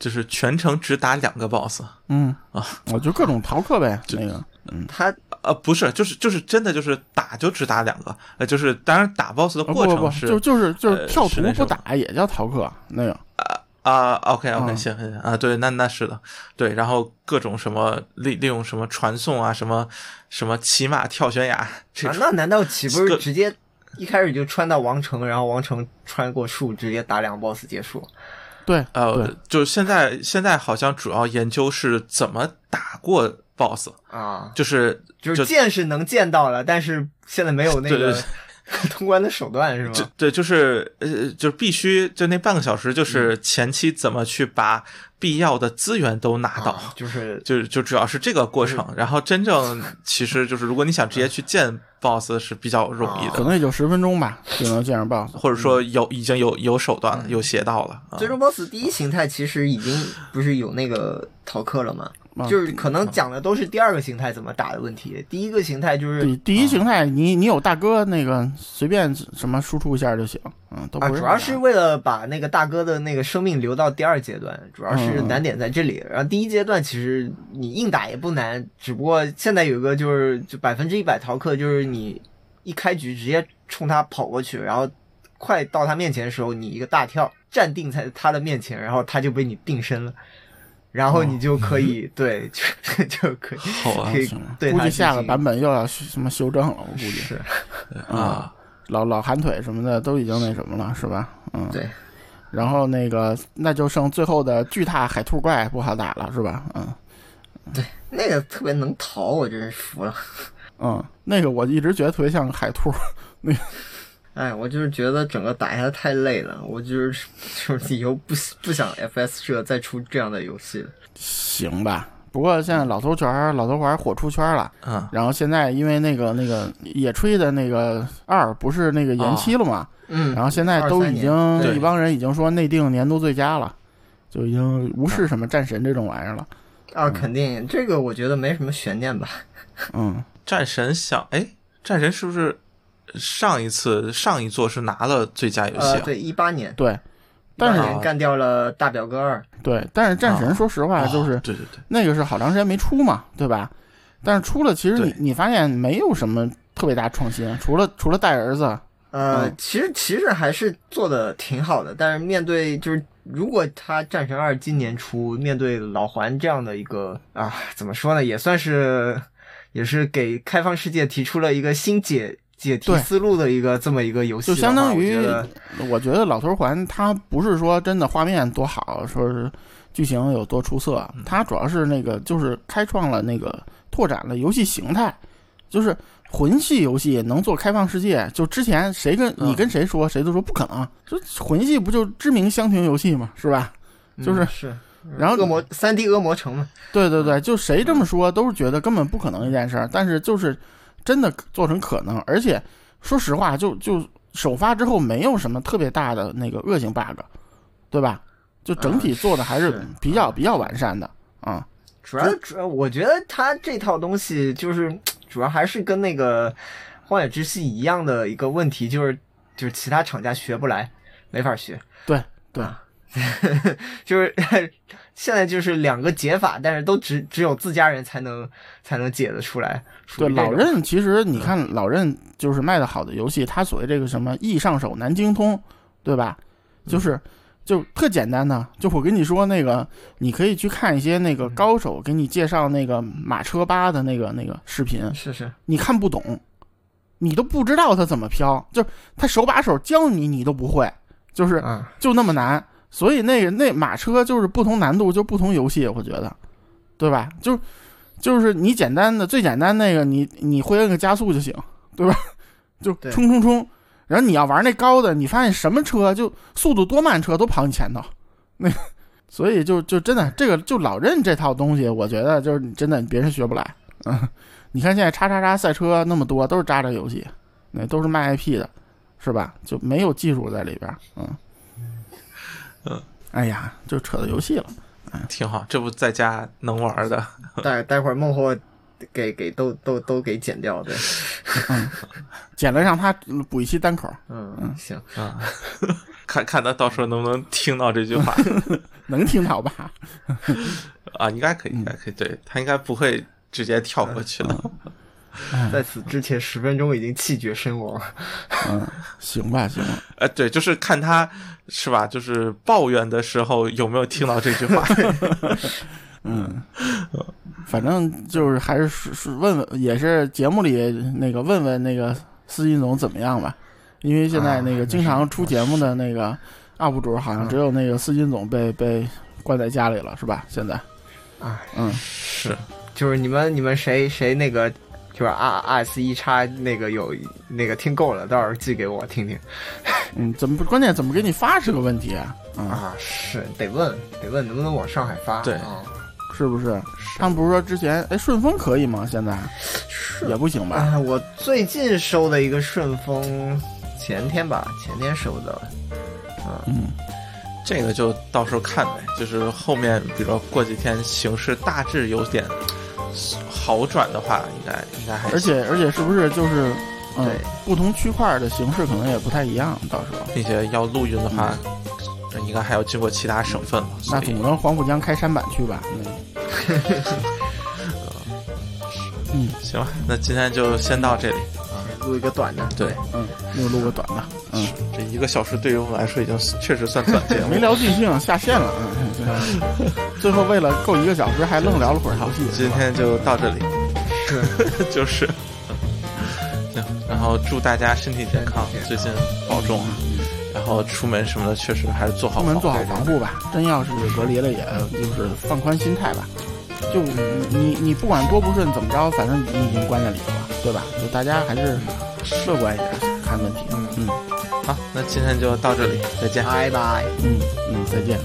就是全程只打两个 boss 嗯啊，我就各种逃课呗，就那个，嗯。他呃，不是，就是就是真的就是打就只打两个，呃，就是当然打 boss 的哦不不不，过程是就就是就是呃跳图不打也叫逃课，那个，啊啊，OK OK，嗯。行行行啊，对，那那是的，对，然后各种什么利利用什么传送啊，什么什么骑马跳悬崖这啊，那难道岂 不是直接一开始就穿到王城，然后王城穿过树，直接打两个 boss 结束？对呃就是现在现在好像主要研究是怎么打过 boss，啊，就是就是就见是能见到了，但是现在没有那个对对。通关的手段是吗？就对，就是呃，就是必须就那半个小时，就是嗯前期怎么去把必要的资源都拿到。啊就是就就主要是这个过程，然后真正其实就是，如果你想直接去见 BOSS 是比较容易的，可能也就十分钟吧，就能见上 BOSS。或者说有已经有有手段了，有邪道了。啊最终 boss 第一形态其实已经不是有那个逃课了吗？啊就是可能讲的都是第二个形态怎么打的问题，第一个形态就是第第一形态，你你有大哥那个随便什么输出一下就行，嗯，都啊，不是主要是为了把那个大哥的那个生命留到第二阶段，主要是难点在这里。然后第一阶段其实你硬打也不难，只不过现在有一个就是就百分之一百逃课，就是你一开局直接冲他跑过去，然后快到他面前的时候，你一个大跳站定在他的面前，然后他就被你定身了。然后你就可以、对，就 就可以好啊可以估计下个版本又要什么修正了，我估计是啊，老老寒腿什么的都已经那什么了，是吧？嗯，对。然后那个那就剩最后的巨大海兔怪不好打了，是吧？嗯对那个特别能逃，我真是服了。嗯，那个我一直觉得特别像海兔，哎，我就是觉得整个打下来太累了，我就是就是以后不不想 FS 社再出这样的游戏了。行吧？不过现在老头圈老头环火出圈了，嗯然后现在因为那个那个野炊的那个二不是那个延期了嘛，嗯然后现在都已经一帮人已经说内定年度最佳了，就已经无视什么战神这种玩意儿了。啊，肯定这个我觉得没什么悬念吧。嗯，战神想，哎，战神是不是上一次上一座是拿了最佳游戏？对，一八年，对，但一是干掉了大表哥二。对，但是战神啊说实话就是、哦对对对，那个是好长时间没出嘛，对吧？但是出了，其实你你发现没有什么特别大创新？除了除了带儿子，呃，嗯其实其实还是做的挺好的，但是面对就是如果他《战神二》今年出，面对老环这样的一个啊，怎么说呢，也算是也是给开放世界提出了一个新解解题对思路的一个这么一个游戏就，相当于我觉得老头环它不是说真的画面多好，说是剧情有多出色，它主要是那个就是开创了那个拓展了游戏形态，就是魂系游戏能做开放世界，就之前谁跟你嗯跟谁说，谁都说不可能，这魂系不就知名香庭游戏嘛，是吧？就是嗯是，然后恶魔三 D 恶魔城嘛，对对对，就谁这么说都是觉得根本不可能一件事儿，但是就是真的做成可能，而且说实话，就就首发之后没有什么特别大的那个恶性 bug，对吧？就整体做的还是是比较比较完善的啊。主要主要，我觉得它这套东西就是 主要还是跟那个《荒野之息》一样的一个问题，就是就是其他厂家学不来，没法学。对对啊 就是 现在就是两个解法，但是都只只有自家人才能才能解得出来。对，老任 其实你看老任就是卖的好的游戏，他所谓这个什么易上手难精通，对吧？就是就特简单的，就我跟你说那个，你可以去看一些那个高手给你介绍那个马车八的那个那个视频，是是，你看不懂，你都不知道他怎么飘，就他手把手教你，你都不会，就是啊，就那么难。所以那个那马车就是不同难度就不同游戏，我觉得，对吧？就就是你简单的最简单那个，你你会摁个加速就行，对吧？就冲冲冲。然后你要玩那高的，你发现什么车就速度多慢车都跑你前头，那所以就就真的这个就老任这套东西，我觉得就是你真的别人学不来。嗯，你看现在叉叉叉赛车那么多都是渣渣游戏，那都是卖 IP 的，是吧？就没有技术在里边。嗯嗯，哎呀，就扯到游戏了。挺好，这不在家能玩的。待待会儿孟获给给都都都给剪掉，对，剪了让他补一期单口，嗯，行，啊，看看他到时候能不能听到这句话能听到吧？啊？应该可以，应该可以，对他应该不会直接跳过去的。在此之前十分钟已经气绝身亡。嗯，行吧，行吧。呃，对，就是看他是吧？就是抱怨的时候有没有听到这句话。嗯，反正就是还是是是问问，也是节目里那个问问那个司金总怎么样吧，因为现在那个经常出节目的那个 UP 主，好像只有那个司金总被被关在家里了，是吧？现在，啊，嗯，是，就是你们你们谁谁那个就是 R R S 一叉那个有那个听够了，到时候寄给我听听 嗯，怎么不关键怎么给你发是个问题啊？啊、啊。是得问得问能不能往上海发？对啊，是不是？他们不是说之前哎顺丰可以吗？现在也不行吧？啊，我最近收的一个顺丰，前天吧，前天收的。嗯，这个就到时候看呗。就是后面，比如说过几天形势大致有点好转的话，应该应该还而且而且是不是就是嗯对，不同区块的形式可能也不太一样，到时候。并且要陆运的话，应该还要经过其他省份了。那总不能黄浦江开山板去吧？嗯行吧，那今天就先到这里。录一个短的，对，嗯，又录个短的，嗯，这一个小时对于我们来说已经 确实算短节目没。聊尽兴，下线了，嗯，对 最后为了够一个小时，还愣聊了会儿游戏。今天就到这里，是。就是，行，然后祝大家身体健康，最近保重。啊。然后出门什么的，确实还是做好出门做好防护吧，真要是隔离了，也就是放宽心态吧。就你你你不管多不顺怎么着，反正你已经关在里头了，对吧？就大家还是乐观一点看问题。嗯嗯好，那今天就到这里，再见。拜拜。嗯嗯，再见。